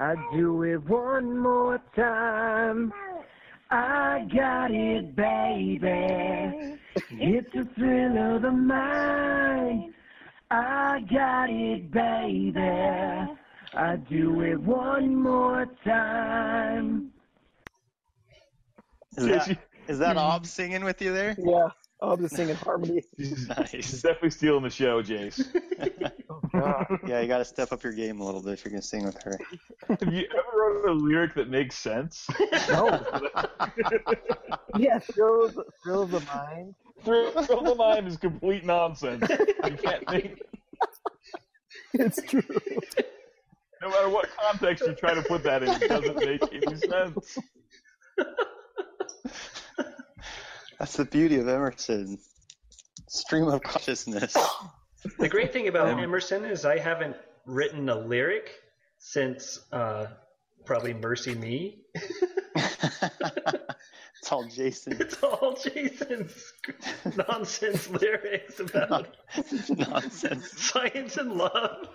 I do it one more time. I got it, baby. It's the thrill of the mind. I got it, baby. I do it one more time. Is that, is that Ob singing with you there? Yeah. I'll just singing harmony. He's, Nice. he's definitely stealing the show, Jace. Oh, God. yeah, you got to step up your game a little bit if you're gonna sing with her. Have you ever wrote a lyric that makes sense? no. yeah, thrill of, the, thrill of the mind. Thrill Thrill of the Mind is complete nonsense. You can't think, It's true. no matter what context you try to put that in, it doesn't make any sense. That's the beauty of Emerson. Stream of consciousness. The great thing about Emerson is I haven't written a lyric since uh, probably Mercy Me. it's all Jason. It's all Jason's nonsense lyrics about Nonsense. science and love.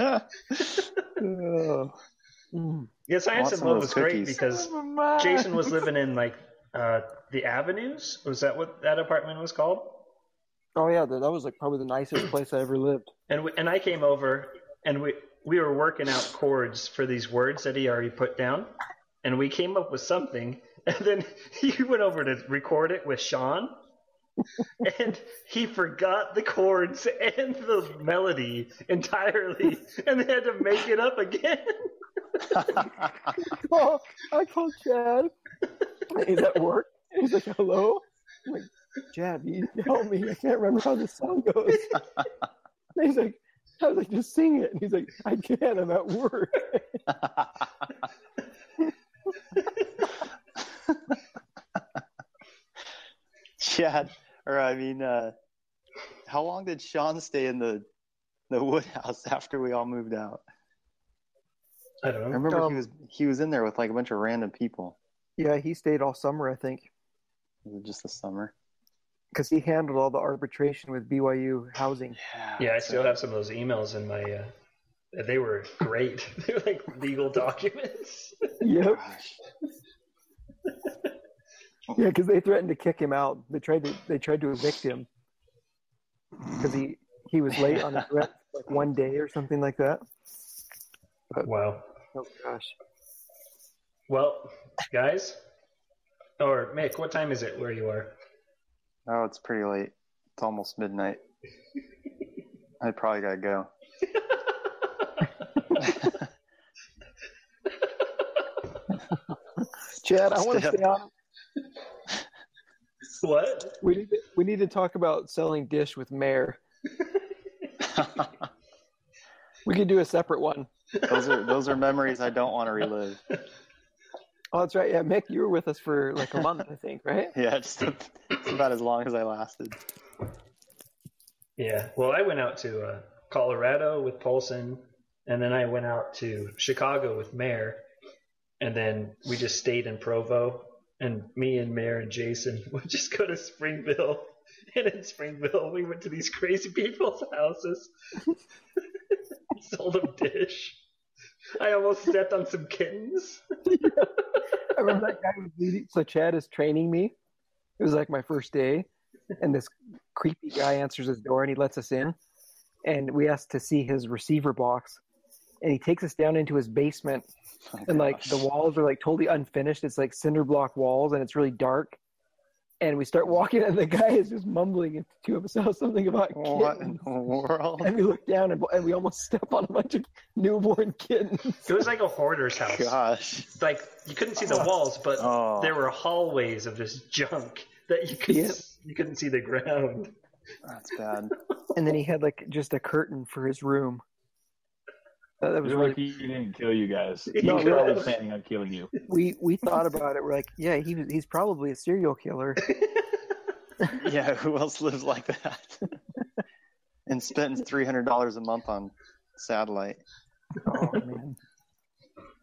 Oh. Mm. Yeah, science and love was great because Jason was living in like uh, the Avenues. Was that what that apartment was called? Oh yeah, that was like probably the nicest place I ever lived. And we, and I came over and we we were working out chords for these words that he already put down, and we came up with something. And then he went over to record it with Sean, and he forgot the chords and the melody entirely, and they had to make it up again. Oh, I called Chad. He's at work. He's like, "Hello." I'm like, Chad, you need to help me. I can't remember how this song goes. And he's like, I was like, just sing it. And he's like, I can't. I'm at work. Chad, or I mean, uh, how long did Sean stay in the the wood house after we all moved out? I don't know. I remember Um, he was he was in there with like a bunch of random people. Yeah, he stayed all summer, I think, just the summer? because he handled all the arbitration with BYU housing. Yeah, I still have some of those emails in my. Uh, they were great. they were like legal documents. Yep. Yeah, because they threatened to kick him out. They tried to they tried to evict him because he he was late on his rent like one day or something like that. Wow. Oh gosh. Well, guys, or Mick, what time is it where you are? Oh, it's pretty late. It's almost midnight. I probably gotta go. Chad, I want to Stay stay on. what? We need to, we need to talk about selling dish with Mayor. We could do a separate one. those are those are memories I don't want to relive. Oh, that's right. Yeah, Mick, you were with us for like a month, I think, right? Yeah, it's, it's about as long as I lasted. Yeah. Well, I went out to uh, Colorado with Paulson, and then I went out to Chicago with Mayor, and then we just stayed in Provo. And me and Mayor and Jason would just go to Springville, and in Springville we went to these crazy people's houses, sold them dish. I almost stepped on some kittens. I remember that guy was leading. So Chad is training me. It was like my first day, and this creepy guy answers his door and he lets us in, and we ask to see his receiver box, and he takes us down into his basement, Oh, and like the walls are like totally unfinished. It's like cinder block walls, and it's really dark. And we start walking, and the guy is just mumbling to himself something about what in kittens. the world? And we look down, and, and we almost step on a bunch of newborn kittens. It was like a hoarder's house. Gosh. Like you couldn't see the oh. walls, but Oh. there were hallways of this junk that you could Yep. you couldn't see the ground. That's bad. And then he had like just a curtain for his room. Uh, that was really lucky he didn't kill you guys. He No, was probably planning on killing you. we we thought about it. We're like, yeah, he was, he's probably a serial killer. Yeah, who else lives like that? and spends three hundred dollars a month on satellite. Oh man,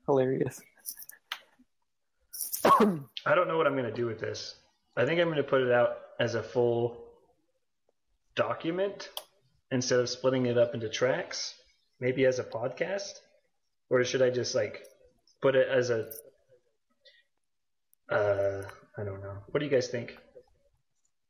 hilarious. I don't know what I'm going to do with this. I think I'm going to put it out as a full document instead of splitting it up into tracks. Maybe as a podcast, or should I just like put it as a? Uh, I don't know. What do you guys think?